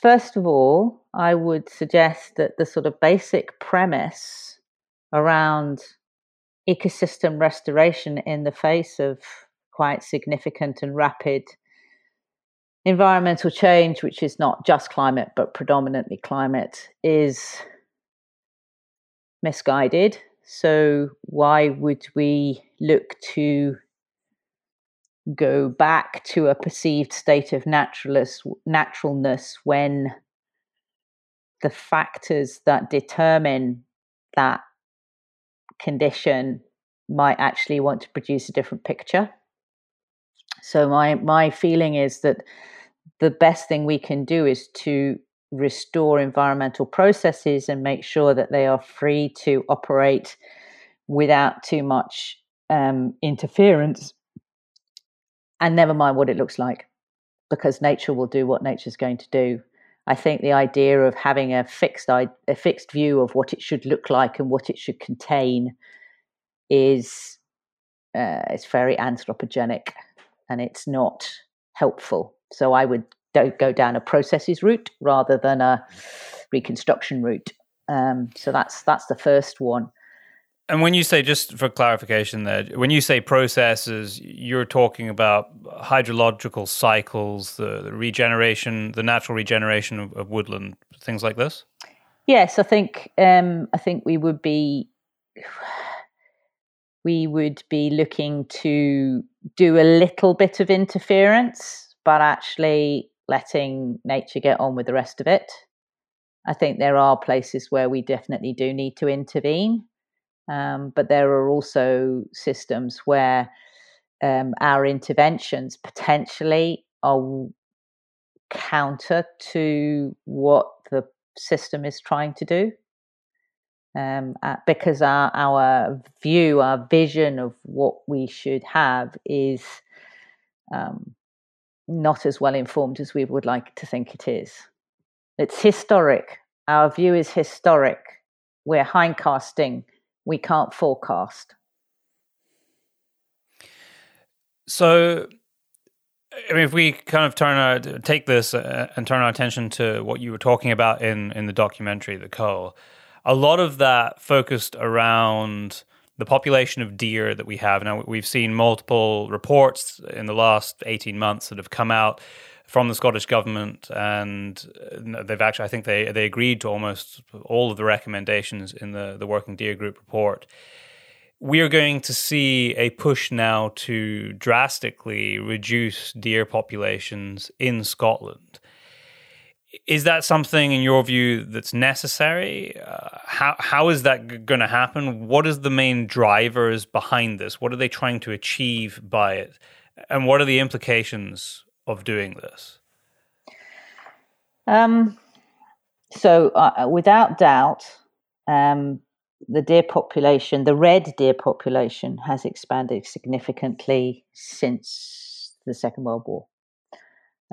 [SPEAKER 1] first of all, I would suggest that the sort of basic premise around ecosystem restoration in the face of quite significant and rapid environmental change, which is not just climate but predominantly climate, is misguided. So, why would we look to go back to a perceived state of naturalness, naturalness when the factors that determine that condition might actually want to produce a different picture. So my my feeling is that the best thing we can do is to restore environmental processes and make sure that they are free to operate without too much um, interference. And never mind what it looks like, because nature will do what nature's going to do. I think the idea of having a fixed a fixed view of what it should look like and what it should contain is uh, it's very anthropogenic and it's not helpful. So I would go down a processes route rather than a reconstruction route. Um, so that's that's the first one.
[SPEAKER 2] And when you say, just for clarification, there, when you say processes, you're talking about hydrological cycles, the, the regeneration, the natural regeneration of, of, woodland, things like this.
[SPEAKER 1] Yes, I think um, I think we would be we would be looking to do a little bit of interference, but actually letting nature get on with the rest of it. I think there are places where we definitely do need to intervene, um, but there are also systems where um, our interventions potentially are counter to what the system is trying to do. Um, uh, because our, our view, our vision of what we should have is um, not as well informed as we would like to think it is. It's historic. Our view is historic. We're hindcasting. We can't forecast.
[SPEAKER 2] So, I mean, if we kind of turn our take this uh, and turn our attention to what you were talking about in in the documentary, The Cull, a lot of that focused around the population of deer that we have. Now we've seen multiple reports in the last 18 months that have come out from the Scottish government and uh, they've actually I think they they agreed to almost all of the recommendations in the the working deer group report. We are going to see a push now to drastically reduce deer populations in Scotland is that something in your view that's necessary? Uh, how how is that g- going to happen? What is the main drivers behind this? What are they trying to achieve by it, and what are the implications of doing this?
[SPEAKER 1] Um, so, uh, without doubt, um, the deer population, the red deer population, has expanded significantly since the Second World War,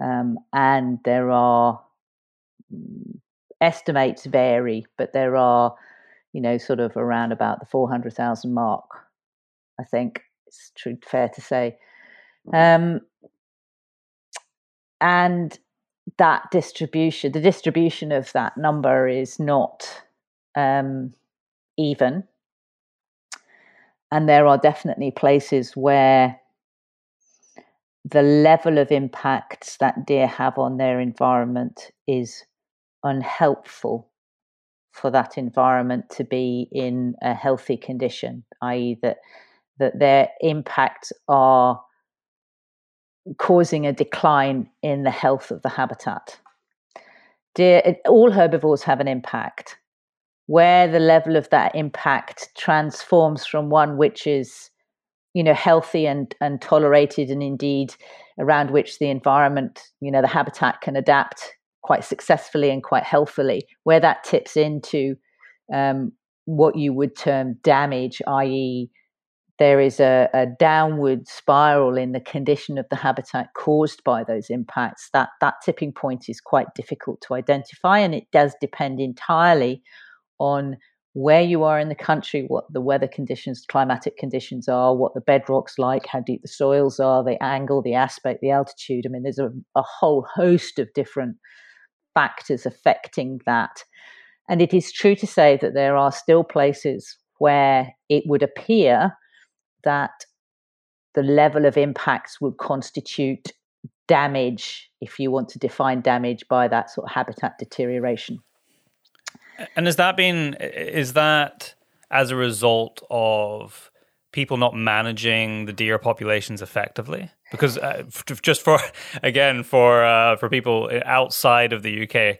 [SPEAKER 1] um, and there are estimates vary, but there are, you know, sort of around about the 400,000 mark, I think it's true, fair to say. Um, and that distribution, the distribution of that number is not um, even. And there are definitely places where the level of impacts that deer have on their environment is unhelpful for that environment to be in a healthy condition, i.e., that that their impacts are causing a decline in the health of the habitat. Deer, all herbivores have an impact. Where the level of that impact transforms from one which is, you know, healthy and, and tolerated, and indeed around which the environment, you know, the habitat can adapt quite successfully and quite healthily, where that tips into um, what you would term damage, i.e., there is a, a, downward spiral in the condition of the habitat caused by those impacts. That that tipping point is quite difficult to identify, and it does depend entirely on where you are in the country, what the weather conditions, climatic conditions are, what the bedrock's like, how deep the soils are, the angle, the aspect, the altitude. I mean, there's a, a whole host of different factors affecting that. And it is true to say that there are still places where it would appear that the level of impacts would constitute damage, if you want to define damage by that sort of habitat deterioration.
[SPEAKER 2] And has that been, is that as a result of people not managing the deer populations effectively? Because uh, just for again for uh, for people outside of the UK,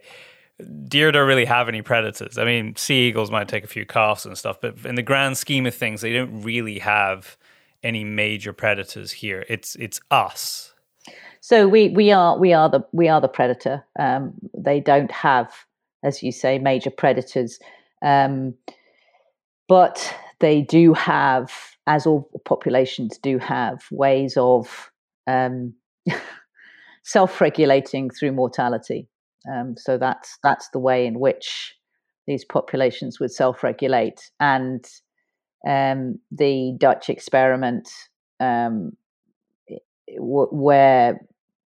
[SPEAKER 2] deer don't really have any predators. I mean, sea eagles might take a few calves and stuff, but in the grand scheme of things, they don't really have any major predators here. It's it's us.
[SPEAKER 1] So we we are we are the we are the predator. Um, they don't have, as you say, major predators, um, but they do have, as all populations do have, ways of um, self-regulating through mortality. Um, so that's that's the way in which these populations would self-regulate. And um, the Dutch experiment, um, where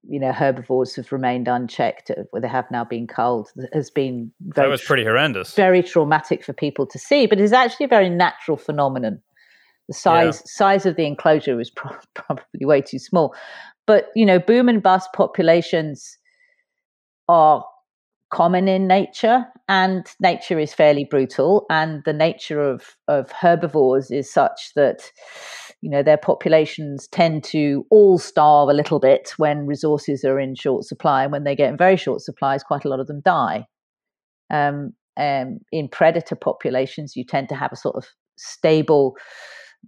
[SPEAKER 1] you know herbivores have remained unchecked, uh, where they have now been culled, has been
[SPEAKER 2] very, that was pretty horrendous,
[SPEAKER 1] very traumatic for people to see. But it's actually a very natural phenomenon. The size yeah. size of the enclosure was pro- probably way too small, but you know, boom and bust populations are common in nature and nature is fairly brutal and the nature of, of herbivores is such that you know their populations tend to all starve a little bit when resources are in short supply and when they get in very short supplies quite a lot of them die um, um, in predator populations you tend to have a sort of stable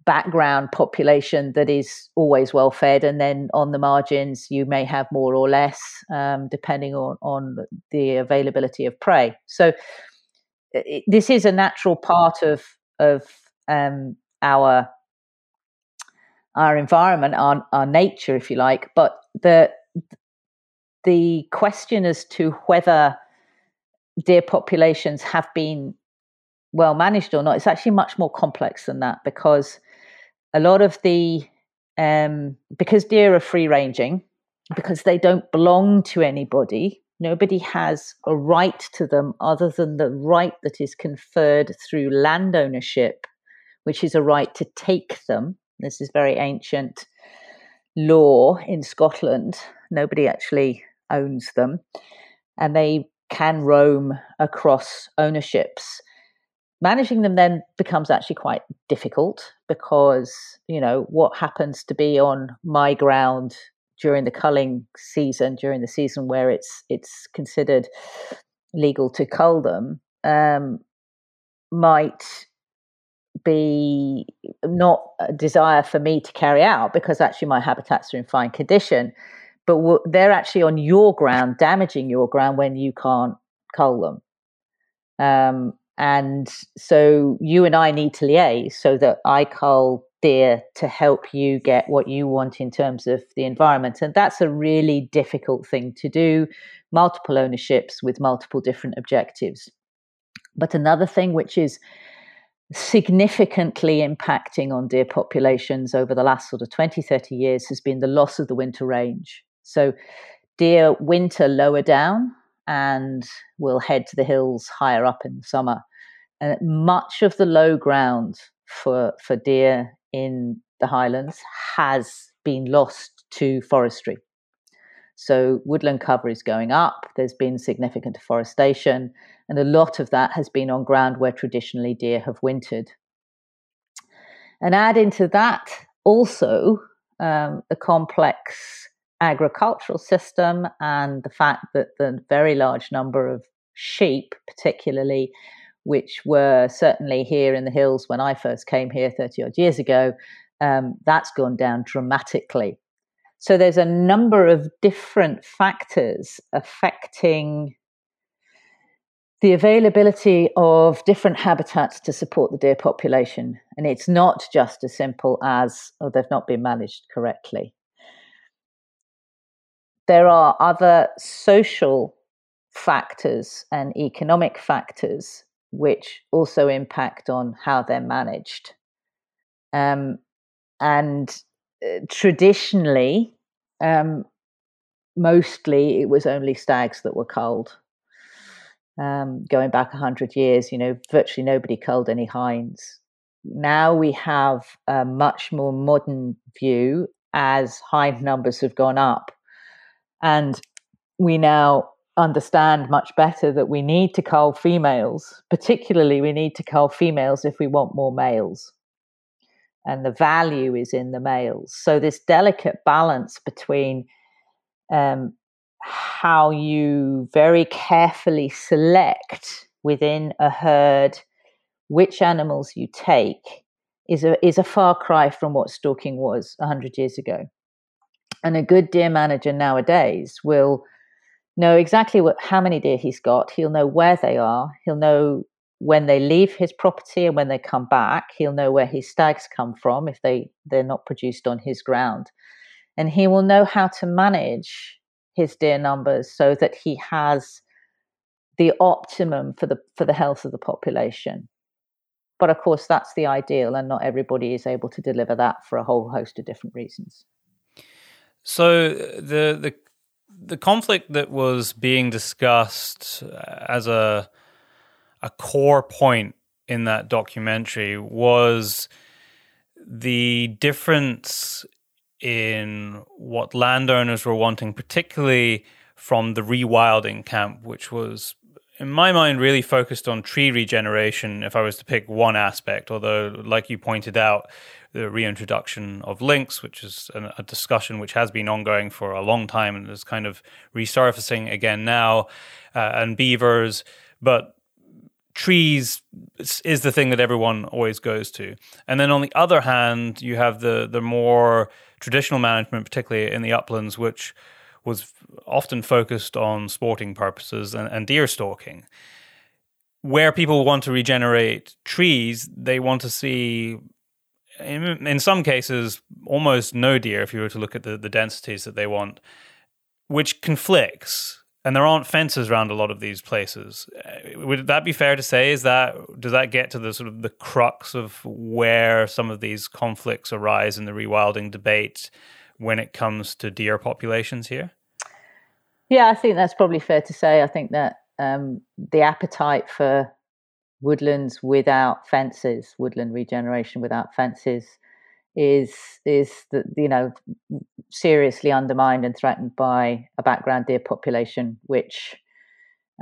[SPEAKER 1] background population that is always well fed, and then on the margins you may have more or less, um, depending on on the availability of prey. So it, this is a natural part of of um, our our environment, our our nature, if you like. But the the question as to whether deer populations have been well managed or not, it's actually much more complex than that because a lot of the um, because deer are free ranging, because they don't belong to anybody. Nobody has a right to them other than the right that is conferred through land ownership, which is a right to take them. This is very ancient law in Scotland. Nobody actually owns them, and they can roam across ownerships managing them then becomes actually quite difficult because you know what happens to be on my ground during the culling season during the season where it's it's considered legal to cull them um, might be not a desire for me to carry out because actually my habitats are in fine condition but they're actually on your ground damaging your ground when you can't cull them um, and so you and I need to liaise so that I cull deer to help you get what you want in terms of the environment. And that's a really difficult thing to do, multiple ownerships with multiple different objectives. But another thing which is significantly impacting on deer populations over the last sort of 20, 30 years has been the loss of the winter range. So deer winter lower down and will head to the hills higher up in the summer. And much of the low ground for for deer in the Highlands has been lost to forestry. So woodland cover is going up. There's been significant deforestation, and a lot of that has been on ground where traditionally deer have wintered. And add into that also um, the complex agricultural system and the fact that the very large number of sheep, particularly, which were certainly here in the hills when I first came here 30 odd years ago, um, that's gone down dramatically. So there's a number of different factors affecting the availability of different habitats to support the deer population. And it's not just as simple as, oh, they've not been managed correctly. There are other social factors and economic factors which also impact on how they're managed. Um, and traditionally, um, mostly it was only stags that were culled. Um, going back 100 years, you know, virtually nobody culled any hinds. Now we have a much more modern view as hind numbers have gone up and we now understand much better that we need to cull females, particularly we need to cull females if we want more males. And the value is in the males. So, this delicate balance between um, how you very carefully select within a herd which animals you take is a is a far cry from what stalking was 100 years ago. And a good deer manager nowadays will know exactly what how many deer he's got. He'll know where they are. He'll know when they leave his property and when they come back he'll know where his stags come from if they they're not produced on his ground. And he will know how to manage his deer numbers so that he has the optimum for the for the health of the population. But of course that's the ideal and not everybody is able to deliver that for a whole host of different reasons.
[SPEAKER 2] So the the the conflict that was being discussed uh, as a a core point in that documentary was the difference in what landowners were wanting, particularly from the rewilding camp, which was, in my mind, really focused on tree regeneration. If I was to pick one aspect, although, like you pointed out, the reintroduction of lynx, which is a discussion which has been ongoing for a long time and is kind of resurfacing again now, uh, and beavers, but trees is the thing that everyone always goes to. And then on the other hand, you have the the more traditional management, particularly in the uplands, which was often focused on sporting purposes and, and deer stalking. Where people want to regenerate trees, they want to see in, in, some cases almost no deer if you were to look at the, the densities that they want, which conflicts and there aren't fences around a lot of these places. Uh, would that be fair to say? Is that does that get to the sort of the crux of where some of these conflicts arise in the rewilding debate when it comes to deer populations here?
[SPEAKER 1] Yeah, I think that's probably fair to say. I think that um, the appetite for woodlands without fences, woodland regeneration without fences, is is the, you know seriously undermined and threatened by a background deer population, which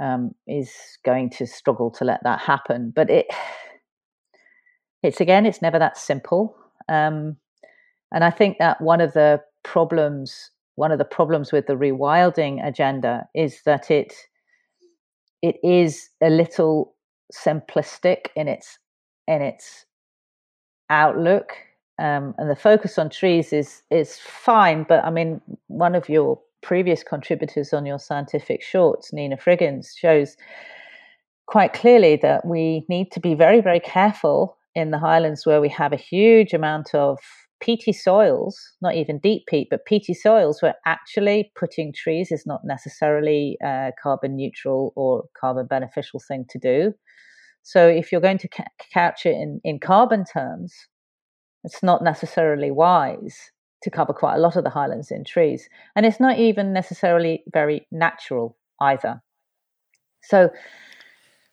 [SPEAKER 1] um, is going to struggle to let that happen. But it it's again, it's never that simple. Um, and I think that one of the problems, one of the problems with the rewilding agenda is that it it is a little simplistic in its in its outlook um, and the focus on trees is is fine. But I mean, one of your previous contributors on your scientific shorts, Nina Friggens, shows quite clearly that we need to be very, very careful in the highlands where we have a huge amount of peaty soils, not even deep peat, but peaty soils, where actually putting trees is not necessarily a carbon neutral or carbon beneficial thing to do. So if you're going to ca- couch it in, in carbon terms, it's not necessarily wise to cover quite a lot of the highlands in trees. And it's not even necessarily very natural either. So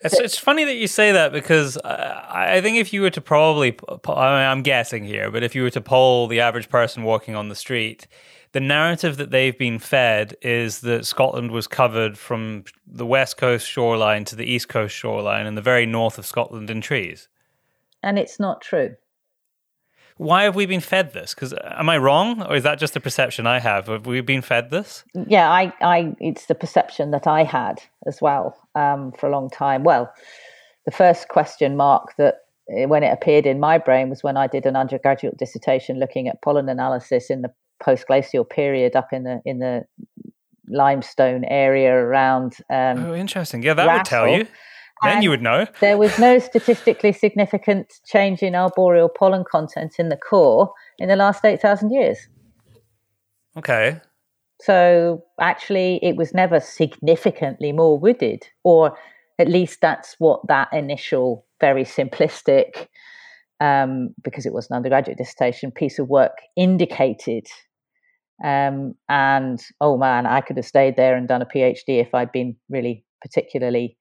[SPEAKER 2] it's, it's funny that you say that because I, I think if you were to probably, I mean, I'm guessing here, but if you were to poll the average person walking on the street, the narrative that they've been fed is that Scotland was covered from the west coast shoreline to the east coast shoreline and the very north of Scotland in trees.
[SPEAKER 1] And it's not true
[SPEAKER 2] why have we been fed this? Because uh, am I wrong, or is that just the perception I have? Have we been fed this?
[SPEAKER 1] Yeah, I, I, it's the perception that I had as well um, for a long time. Well, the first question mark that eh, when it appeared in my brain was when I did an undergraduate dissertation looking at pollen analysis in the post-glacial period up in the in the limestone area around. Um,
[SPEAKER 2] oh, interesting. Yeah, that would tell you. Then you would know.
[SPEAKER 1] there was no statistically significant change in arboreal pollen content in the core in the last 8,000 years.
[SPEAKER 2] Okay.
[SPEAKER 1] So actually, it was never significantly more wooded, or at least that's what that initial, very simplistic, um, because it was an undergraduate dissertation piece of work indicated. Um, and oh man, I could have stayed there and done a PhD if I'd been really particularly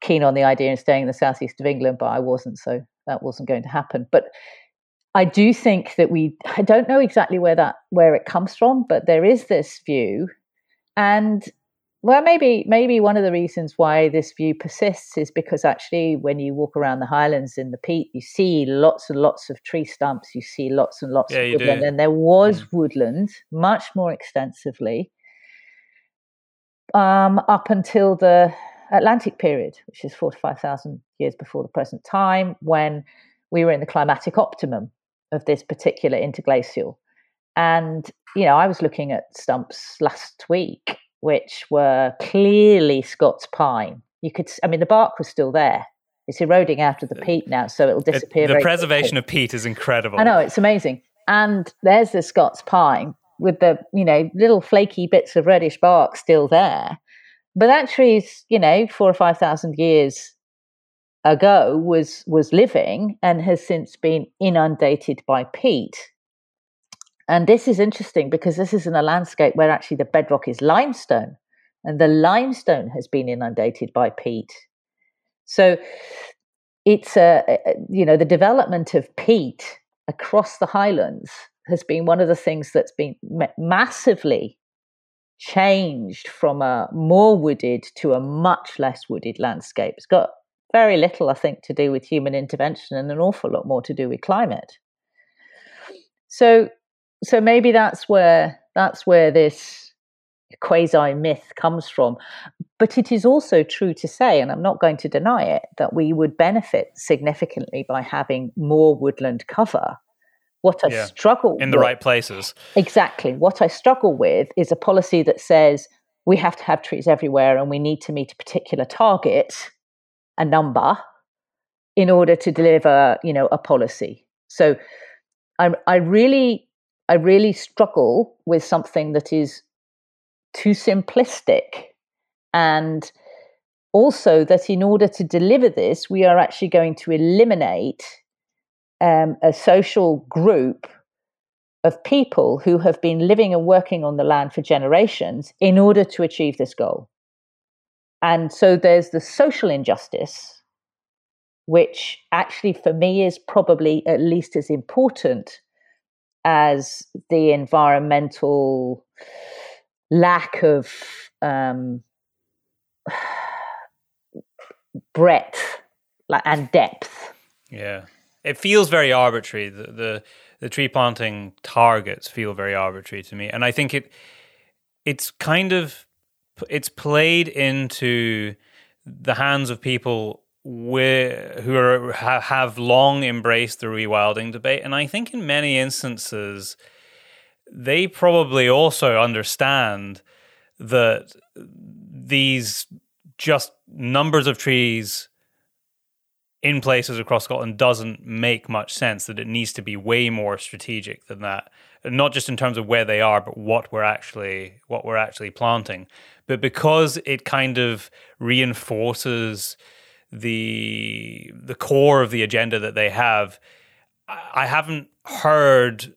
[SPEAKER 1] keen on the idea of staying in the southeast of England, but I wasn't, so that wasn't going to happen. But I do think that we I don't know exactly where that where it comes from, but there is this view, and well, maybe maybe one of the reasons why this view persists is because actually, when you walk around the Highlands in the peat, you see lots and lots of tree stumps, you see lots and lots yeah, of woodland, do. and there was mm. woodland much more extensively um, up until the Atlantic period, which is four to 5,000 years before the present time, when we were in the climatic optimum of this particular interglacial. And, you know, I was looking at stumps last week, which were clearly Scots pine. You could, I mean, the bark was still there. It's eroding out of the peat now, so it'll disappear.
[SPEAKER 2] the preservation quickly. of peat is incredible.
[SPEAKER 1] I know, it's amazing. And there's the Scots pine with the, you know, little flaky bits of reddish bark still there. But that tree's, you know, four or 5,000 years ago was was living and has since been inundated by peat. And this is interesting because this is in a landscape where actually the bedrock is limestone, and the limestone has been inundated by peat. So it's a, you know the development of peat across the highlands has been one of the things that's been massively changed from a more wooded to a much less wooded landscape. It's got very little, I think, to do with human intervention and an awful lot more to do with climate. So, so maybe that's where that's where this quasi myth comes from. But it is also true to say, and I'm not going to deny it, that we would benefit significantly by having more woodland cover. What I yeah, struggle
[SPEAKER 2] in the
[SPEAKER 1] with,
[SPEAKER 2] right places.
[SPEAKER 1] Exactly. What I struggle with is a policy that says we have to have trees everywhere and we need to meet a particular target a number in order to deliver, you know, a policy. So I, I really, I really struggle with something that is too simplistic and also that in order to deliver this, we are actually going to eliminate um, a social group of people who have been living and working on the land for generations in order to achieve this goal. And so there's the social injustice, which actually for me is probably at least as important as the environmental lack of um, breadth and depth.
[SPEAKER 2] Yeah, it feels very arbitrary. The, the the tree planting targets feel very arbitrary to me, and I think it it's kind of it's played into the hands of people where, who are, have long embraced the rewilding debate, and I think in many instances they probably also understand that these just numbers of trees in places across Scotland doesn't make much sense. That it needs to be way more strategic than that, not just in terms of where they are, but what we're actually what we're actually planting but because it kind of reinforces the the core of the agenda that they have, I haven't heard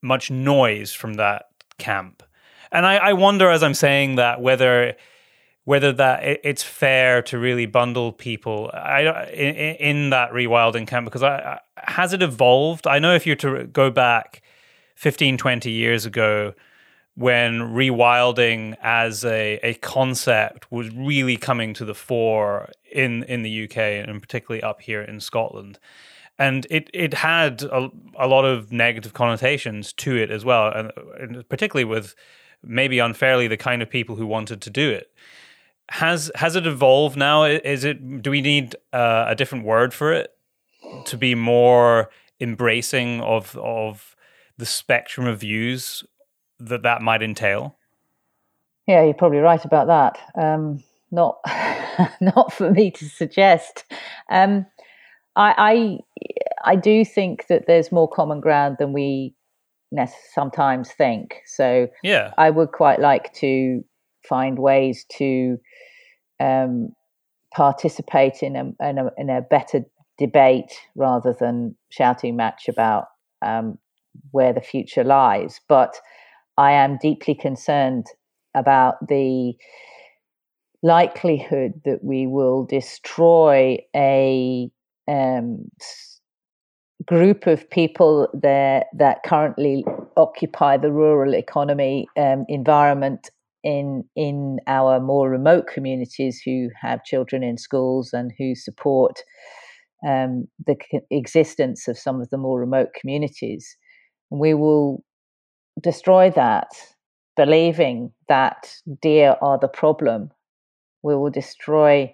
[SPEAKER 2] much noise from that camp, and I, I wonder as I'm saying that whether whether that it's fair to really bundle people I, in, in that rewilding camp because I, has it evolved? I know if you're to go back 15, 20 years ago, when rewilding as a, a concept was really coming to the fore in, in the UK and particularly up here in Scotland. And it, it had a, a lot of negative connotations to it as well, and, and particularly with maybe unfairly the kind of people who wanted to do it. Has has it evolved now? Is it do we need uh, a different word for it to be more embracing of of the spectrum of views that that might entail?
[SPEAKER 1] Yeah, you're probably right about that. Um, not, not for me to suggest. Um, I, I, I do think that there's more common ground than we sometimes think. So
[SPEAKER 2] yeah,
[SPEAKER 1] I would quite like to find ways to um, participate in a, in a, in a better debate rather than shouting match about um, where the future lies. But I am deeply concerned about the likelihood that we will destroy a um, group of people there that currently occupy the rural economy um, environment in in our more remote communities who have children in schools and who support um, the existence of some of the more remote communities. We will destroy that believing that deer are the problem, we will destroy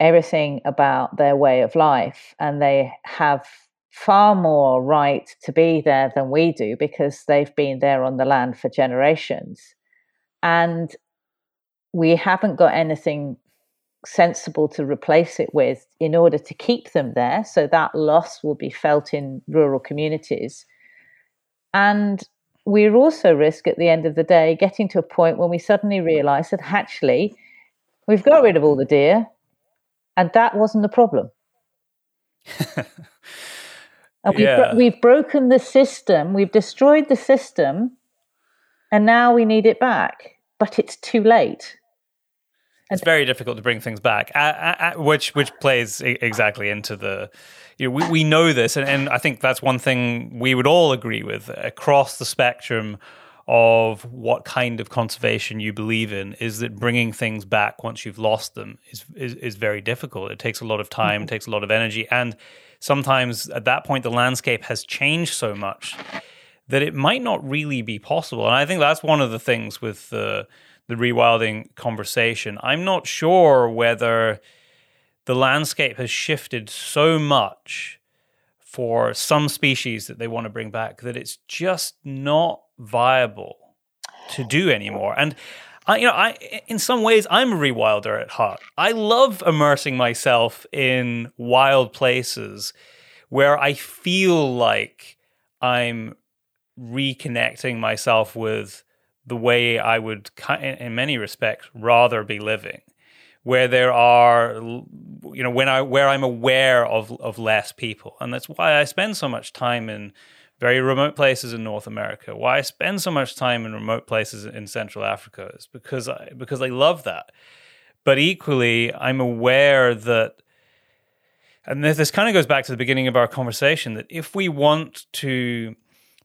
[SPEAKER 1] everything about their way of life. And they have far more right to be there than we do because they've been there on the land for generations. And we haven't got anything sensible to replace it with in order to keep them there. So that loss will be felt in rural communities. And we also risk at the end of the day getting to a point when we suddenly realize that actually we've got rid of all the deer and that wasn't the problem. we've, yeah. we've broken the system, we've destroyed the system, and now we need it back, but it's too late
[SPEAKER 2] it's very difficult to bring things back, uh, uh, which which plays exactly into the. You know, we, we know this, and, and I think that's one thing we would all agree with across the spectrum of what kind of conservation you believe in is that bringing things back once you've lost them is is, is very difficult. It takes a lot of time, mm-hmm. takes a lot of energy, and sometimes at that point the landscape has changed so much that it might not really be possible. And I think that's one of the things with the the rewilding conversation. I'm not sure whether the landscape has shifted so much for some species that they want to bring back that it's just not viable to do anymore. And I, you know, I in some ways I'm a rewilder at heart. I love immersing myself in wild places where I feel like I'm reconnecting myself with the way I would, in many respects, rather be living, where there are, you know, when I where I'm aware of of less people, and that's why I spend so much time in very remote places in North America. Why I spend so much time in remote places in Central Africa is because I because I love that. But equally, I'm aware that, and this kind of goes back to the beginning of our conversation, that if we want to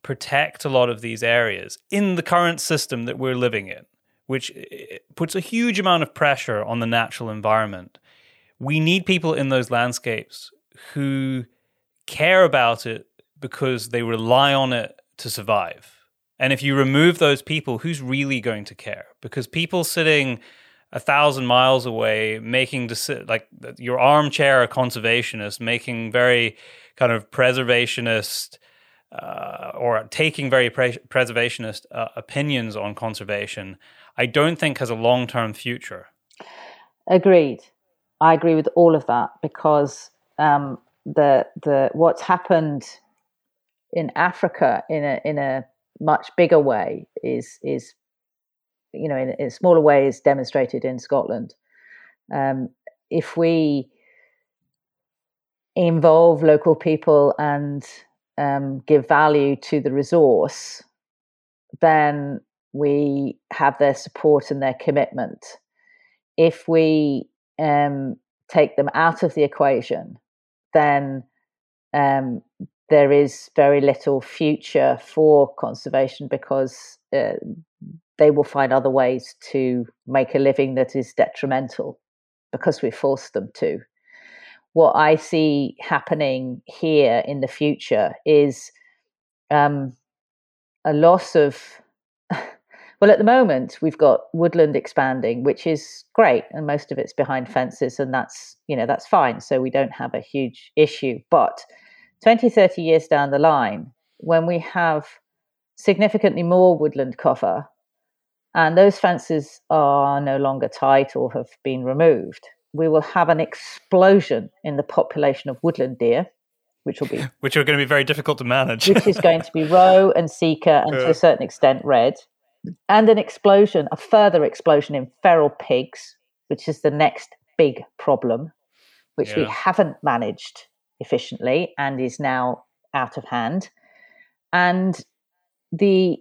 [SPEAKER 2] protect a lot of these areas in the current system that we're living in, which eh, puts a huge amount of pressure on the natural environment. We need people in those landscapes who care about it because they rely on it to survive. And if you remove those people, who's really going to care? Because people sitting a thousand miles away making deci- like your armchair a conservationist making very kind of preservationist uh, or taking very pre- preservationist uh, opinions on conservation, I don't think has a long term future.
[SPEAKER 1] Agreed. I agree with all of that because um, the the what's happened in Africa in a in a much bigger way is is you know in, a smaller way is demonstrated in Scotland. Um, if we involve local people and um, give value to the resource, then we have their support and their commitment. If we um, take them out of the equation, then um, there is very little future for conservation because uh, they will find other ways to make a living that is detrimental because we forced them to what I see happening here in the future is um, a loss of. Well, at the moment, we've got woodland expanding, which is great, and most of it's behind fences, and that's you know that's fine. So we don't have a huge issue. But 20, 30 years down the line, when we have significantly more woodland cover, and those fences are no longer tight or have been removed, we will have an explosion in the population of woodland deer, which will be
[SPEAKER 2] which are going to be very difficult to manage.
[SPEAKER 1] which is going to be roe and sika, and yeah. to a certain extent red, and an explosion, a further explosion in feral pigs, which is the next big problem, which yeah. we haven't managed efficiently and is now out of hand, and the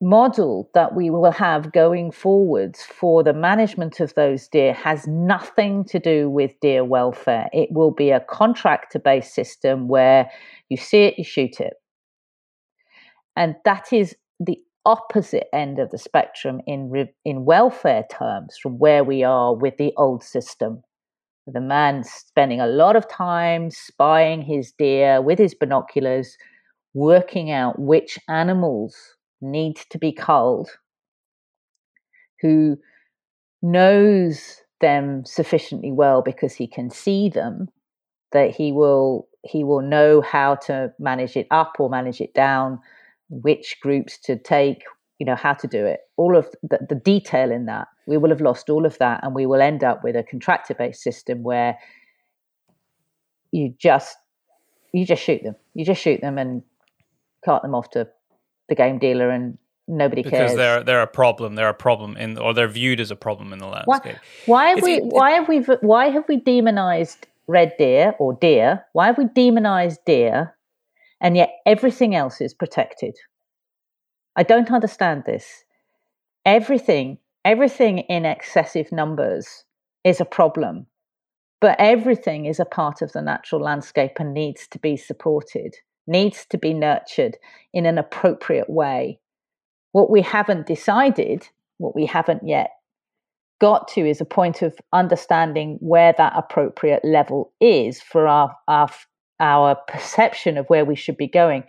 [SPEAKER 1] model that we will have going forwards for the management of those deer has nothing to do with deer welfare. It will be a contractor based system where you see it, you shoot it. And that is the opposite end of the spectrum in, in welfare terms from where we are with the old system. The man spending a lot of time spying his deer with his binoculars, working out which animals need to be culled who knows them sufficiently well because he can see them that he will he will know how to manage it up or manage it down which groups to take you know how to do it. All of the, the detail in that we will have lost all of that and we will end up with a contractor based system where you just you just shoot them. You just shoot them and cart them off to the game dealer and nobody
[SPEAKER 2] because
[SPEAKER 1] cares.
[SPEAKER 2] because they're they're a problem they're a problem in or they're viewed as a problem in the landscape.
[SPEAKER 1] why, why have we it, why have we why have we demonized red deer or deer? Why have we demonized deer and yet everything else is protected? I don't understand this. Everything everything in excessive numbers is a problem but everything is a part of the natural landscape and needs to be supported needs to be nurtured in an appropriate way what we haven't decided, what we haven't yet got to, is a point of understanding where that appropriate level is for our, our, our perception of where we should be going.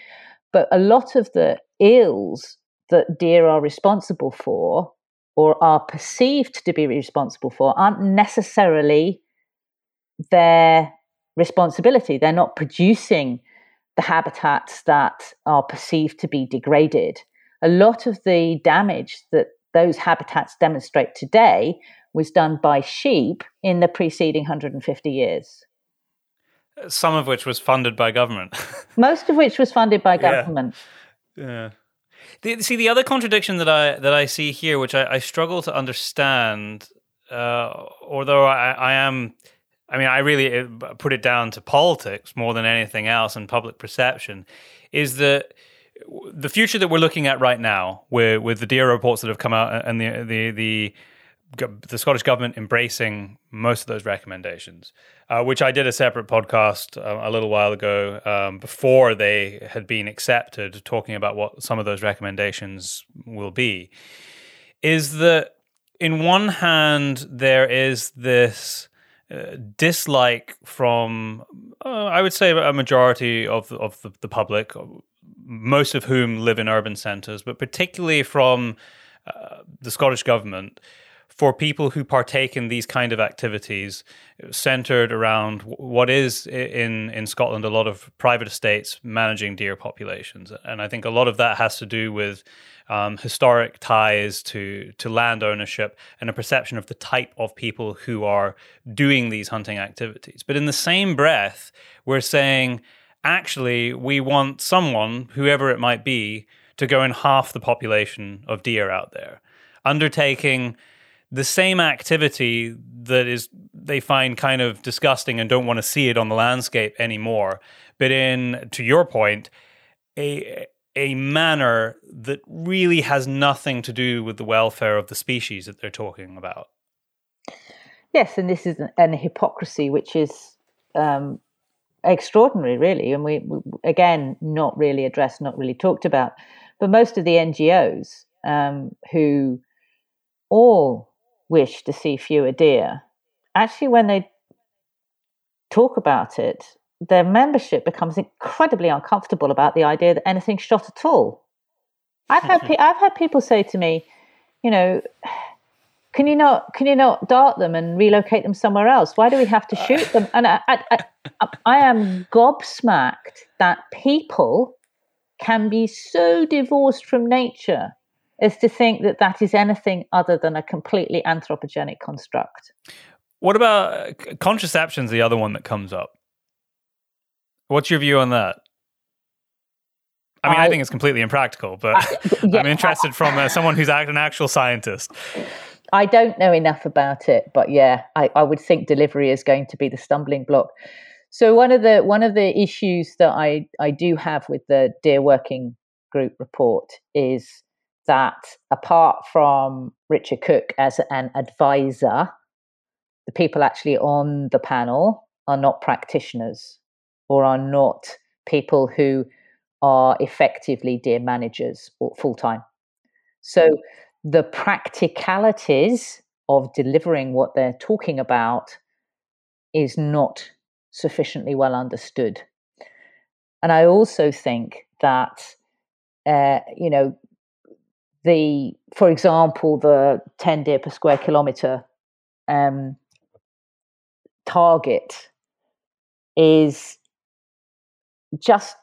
[SPEAKER 1] But a lot of the ills that deer are responsible for or are perceived to be responsible for aren't necessarily their responsibility. They're not producing the habitats that are perceived to be degraded a lot of the damage that those habitats demonstrate today was done by sheep in the preceding 150 years.
[SPEAKER 2] Some of which was funded by government.
[SPEAKER 1] Most of which was funded by government.
[SPEAKER 2] Yeah. yeah. The, see, the other contradiction that I that I see here, which I, I struggle to understand, uh, although I, I am, I mean, I really uh, put it down to politics more than anything else and public perception, is that the future that we're looking at right now, with with the deer reports that have come out and the the the the Scottish government embracing most of those recommendations, uh, which I did a separate podcast uh, a little while ago um, before they had been accepted, talking about what some of those recommendations will be, is that in one hand there is this. Dislike from, uh, I would say, a majority of of the, the public, most of whom live in urban centres, but particularly from uh, the Scottish government for people who partake in these kind of activities centered around what is in in Scotland a lot of private estates managing deer populations. And I think a lot of that has to do with um, historic ties to to land ownership and a perception of the type of people who are doing these hunting activities. But in the same breath we're saying actually, we want someone, whoever it might be, to go in half the population of deer out there, undertaking the same activity that is they find kind of disgusting and don't want to see it on the landscape anymore, but in to your point, a a manner that really has nothing to do with the welfare of the species that they're talking about.
[SPEAKER 1] Yes, and this is an, an hypocrisy which is um, extraordinary, really. And we, we, again, not really addressed, not really talked about. But most of the NGOs um, who all wish to see fewer deer, actually, when they talk about it, their membership becomes incredibly uncomfortable about the idea that anything's shot at all. I've had mm-hmm. pe- I've had people say to me, you know, can you not can you not dart them and relocate them somewhere else? Why do we have to uh. shoot them? And I, I, I, I am gobsmacked that people can be so divorced from nature as to think that that is anything other than a completely anthropogenic construct.
[SPEAKER 2] What about uh, contraception's the other one that comes up? What's your view on that? I mean, I, I think it's completely impractical, but yeah, I'm interested from uh, someone who's an actual scientist.
[SPEAKER 1] I don't know enough about it, but yeah, I, I would think delivery is going to be the stumbling block. So one of the one of the issues that I, I do have with the Deer Working Group report is that apart from Richard Cooke as an advisor, the people actually on the panel are not practitioners or are not people who are effectively deer managers or full time. So the practicalities of delivering what they're talking about is not sufficiently well understood. And I also think that, uh, you know, the, for example, the 10 deer per square kilometer um, target is just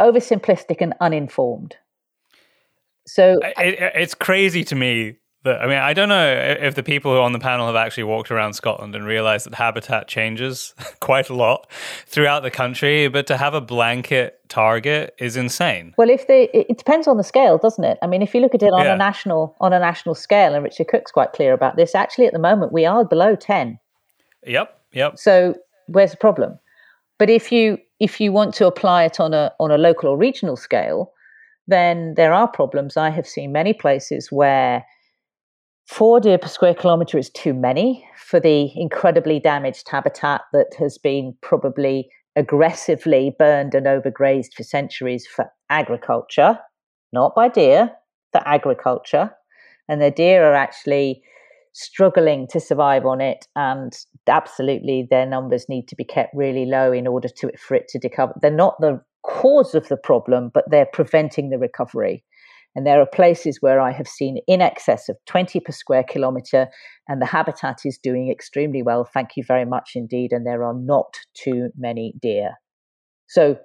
[SPEAKER 1] oversimplistic and uninformed. So
[SPEAKER 2] it, it's crazy to me that I mean I don't know if the people who are on the panel have actually walked around Scotland and realized that habitat changes quite a lot throughout the country, but to have a blanket target is insane.
[SPEAKER 1] Well, if they it depends on the scale, doesn't it? I mean, if you look at it on yeah. a national on a national scale, and Richard Cooke's quite clear about this. Actually, at the moment, we are below ten.
[SPEAKER 2] Yep. Yep.
[SPEAKER 1] So where's the problem? But if you if you want to apply it on a on a local or regional scale, then there are problems. I have seen many places where four deer per square kilometre is too many for the incredibly damaged habitat that has been probably aggressively burned and overgrazed for centuries for agriculture, not by deer, for agriculture. And the deer are actually struggling to survive on it and absolutely their numbers need to be kept really low in order to for it to recover they're not the cause of the problem but they're preventing the recovery and there are places where i have seen in excess of 20 per square kilometer and the habitat is doing extremely well. Thank you very much indeed and there are not too many deer. So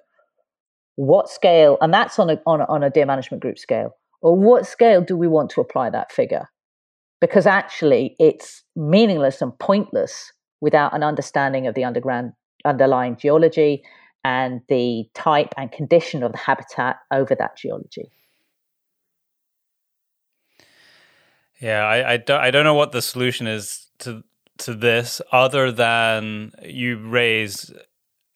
[SPEAKER 1] what scale and that's on a on a, on a deer management group scale or what scale do we want to apply that figure? Because actually it's meaningless and pointless without an understanding of the underground underlying geology and the type and condition of the habitat over that geology.
[SPEAKER 2] Yeah, I, I don't I don't know what the solution is to to this other than you raise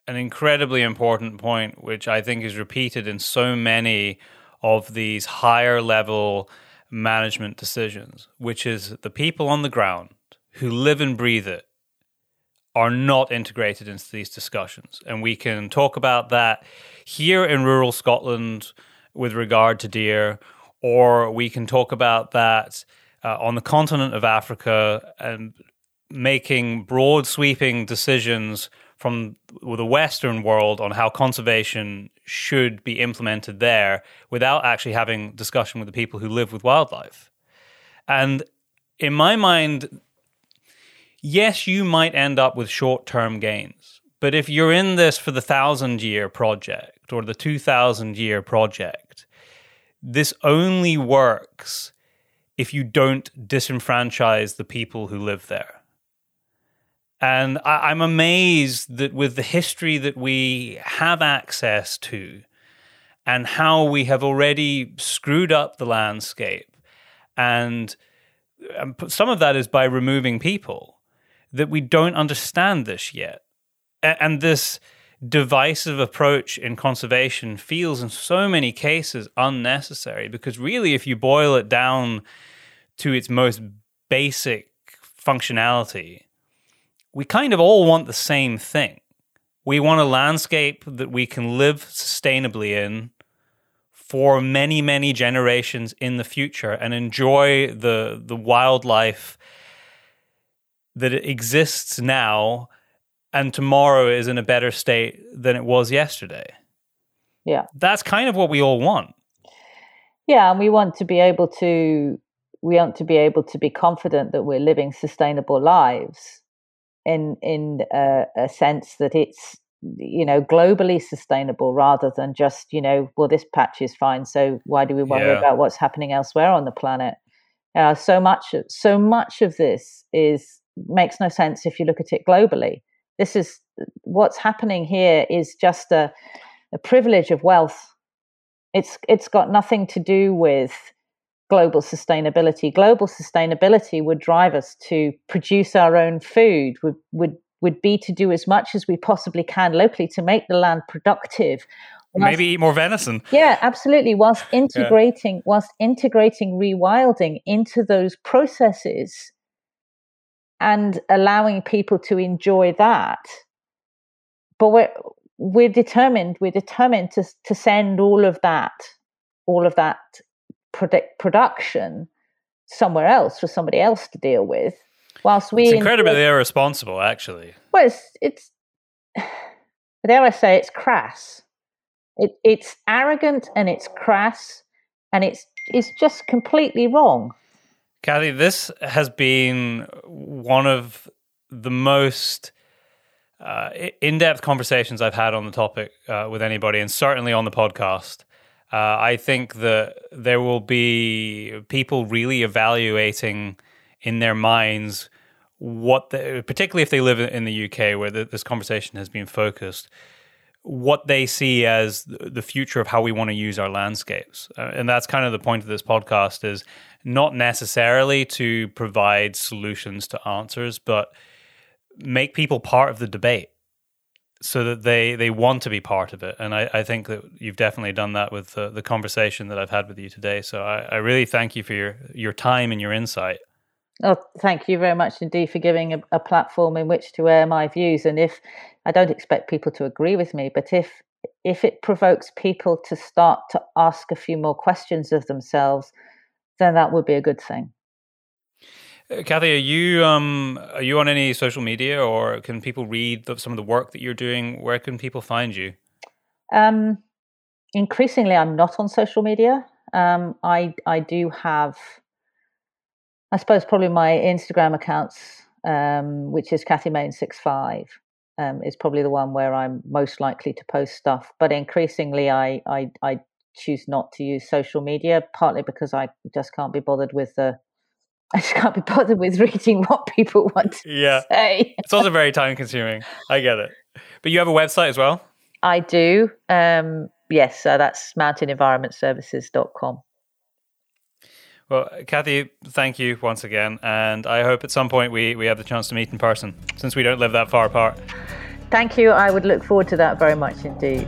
[SPEAKER 2] an incredibly important point, which I think is repeated in so many of these higher level management decisions, which is the people on the ground who live and breathe it are not integrated into these discussions. And we can talk about that here in rural Scotland with regard to deer, or we can talk about that uh, on the continent of Africa and making broad sweeping decisions from the Western world on how conservation should be implemented there without actually having discussion with the people who live with wildlife. And in my mind, yes, you might end up with short term gains. But if you're in this for the thousand year project or the 2000 year project, this only works if you don't disenfranchise the people who live there. And I, am amazed that with the history that we have access to and how we have already screwed up the landscape, and, um, and some of that is by removing people, that we don't understand this yet. And this divisive approach in conservation feels in so many cases unnecessary because really, if you boil it down to its most basic functionality, we kind of all want the same thing. We want a landscape that we can live sustainably in for many, many generations in the future and enjoy the the wildlife that exists now and tomorrow is in a better state than it was yesterday.
[SPEAKER 1] Yeah.
[SPEAKER 2] That's kind of what we all want.
[SPEAKER 1] Yeah, and we want to be able to we want to be able to be confident that we're living sustainable lives in in a, a sense that it's you know globally sustainable rather than just you know well this patch is fine so why do we worry yeah. about what's happening elsewhere on the planet? Uh, so much so much of this is makes no sense if you look at it globally. This is what's happening here is just a, a privilege of wealth. It's it's got nothing to do with global sustainability. Global sustainability would drive us to produce our own food, would, would, would be to do as much as we possibly can locally to make the land productive.
[SPEAKER 2] Whilst, Maybe eat more venison.
[SPEAKER 1] Yeah, absolutely. Whilst integrating, yeah. whilst integrating rewilding into those processes and allowing people to enjoy that. But we're we're determined, we're determined to to send all of that, all of that product production somewhere else for somebody else to deal with. Whilst we
[SPEAKER 2] it's incredibly enjoy, irresponsible, actually.
[SPEAKER 1] Well, it's it's dare I say it's crass. It, it's arrogant and it's crass, and it's it's just completely wrong.
[SPEAKER 2] Kathy, this has been one of the most uh, in-depth conversations I've had on the topic uh, with anybody, and certainly on the podcast. Uh, I think that there will be people really evaluating in their minds what, particularly if they live in the UK, where the, this conversation has been focused, what they see as the future of how we want to use our landscapes. Uh, and that's kind of the point of this podcast is not necessarily to provide solutions to answers, but make people part of the debate so that they they want to be part of it. And I, I think that you've definitely done that with the, the conversation that I've had with you today. So I, I really thank you for your your time and your insight.
[SPEAKER 1] Oh, thank you very much indeed for giving a, a, platform in which to air my views. And if I don't expect people to agree with me, but if if it provokes people to start to ask a few more questions of themselves, then that would be a good thing.
[SPEAKER 2] Kathy, are you um, are you on any social media, or can people read the, some of the work that you're doing? Where can people find you?
[SPEAKER 1] Um, increasingly, I'm not on social media. Um, I I do have, I suppose, probably my Instagram accounts, um, which is Kathy Main six five, um, is probably the one where I'm most likely to post stuff. But increasingly, I I, I choose not to use social media, partly because I just can't be bothered with the I just can't be bothered with reading what people want to yeah. say.
[SPEAKER 2] it's also very time consuming. I get it. But you have a website as well?
[SPEAKER 1] I do. Um, yes, so that's mountainenvironmentservices.com.
[SPEAKER 2] Well, Kathy, thank you once again. And I hope at some point we, we have the chance to meet in person since we don't live that far apart.
[SPEAKER 1] Thank you. I would look forward to that very much indeed.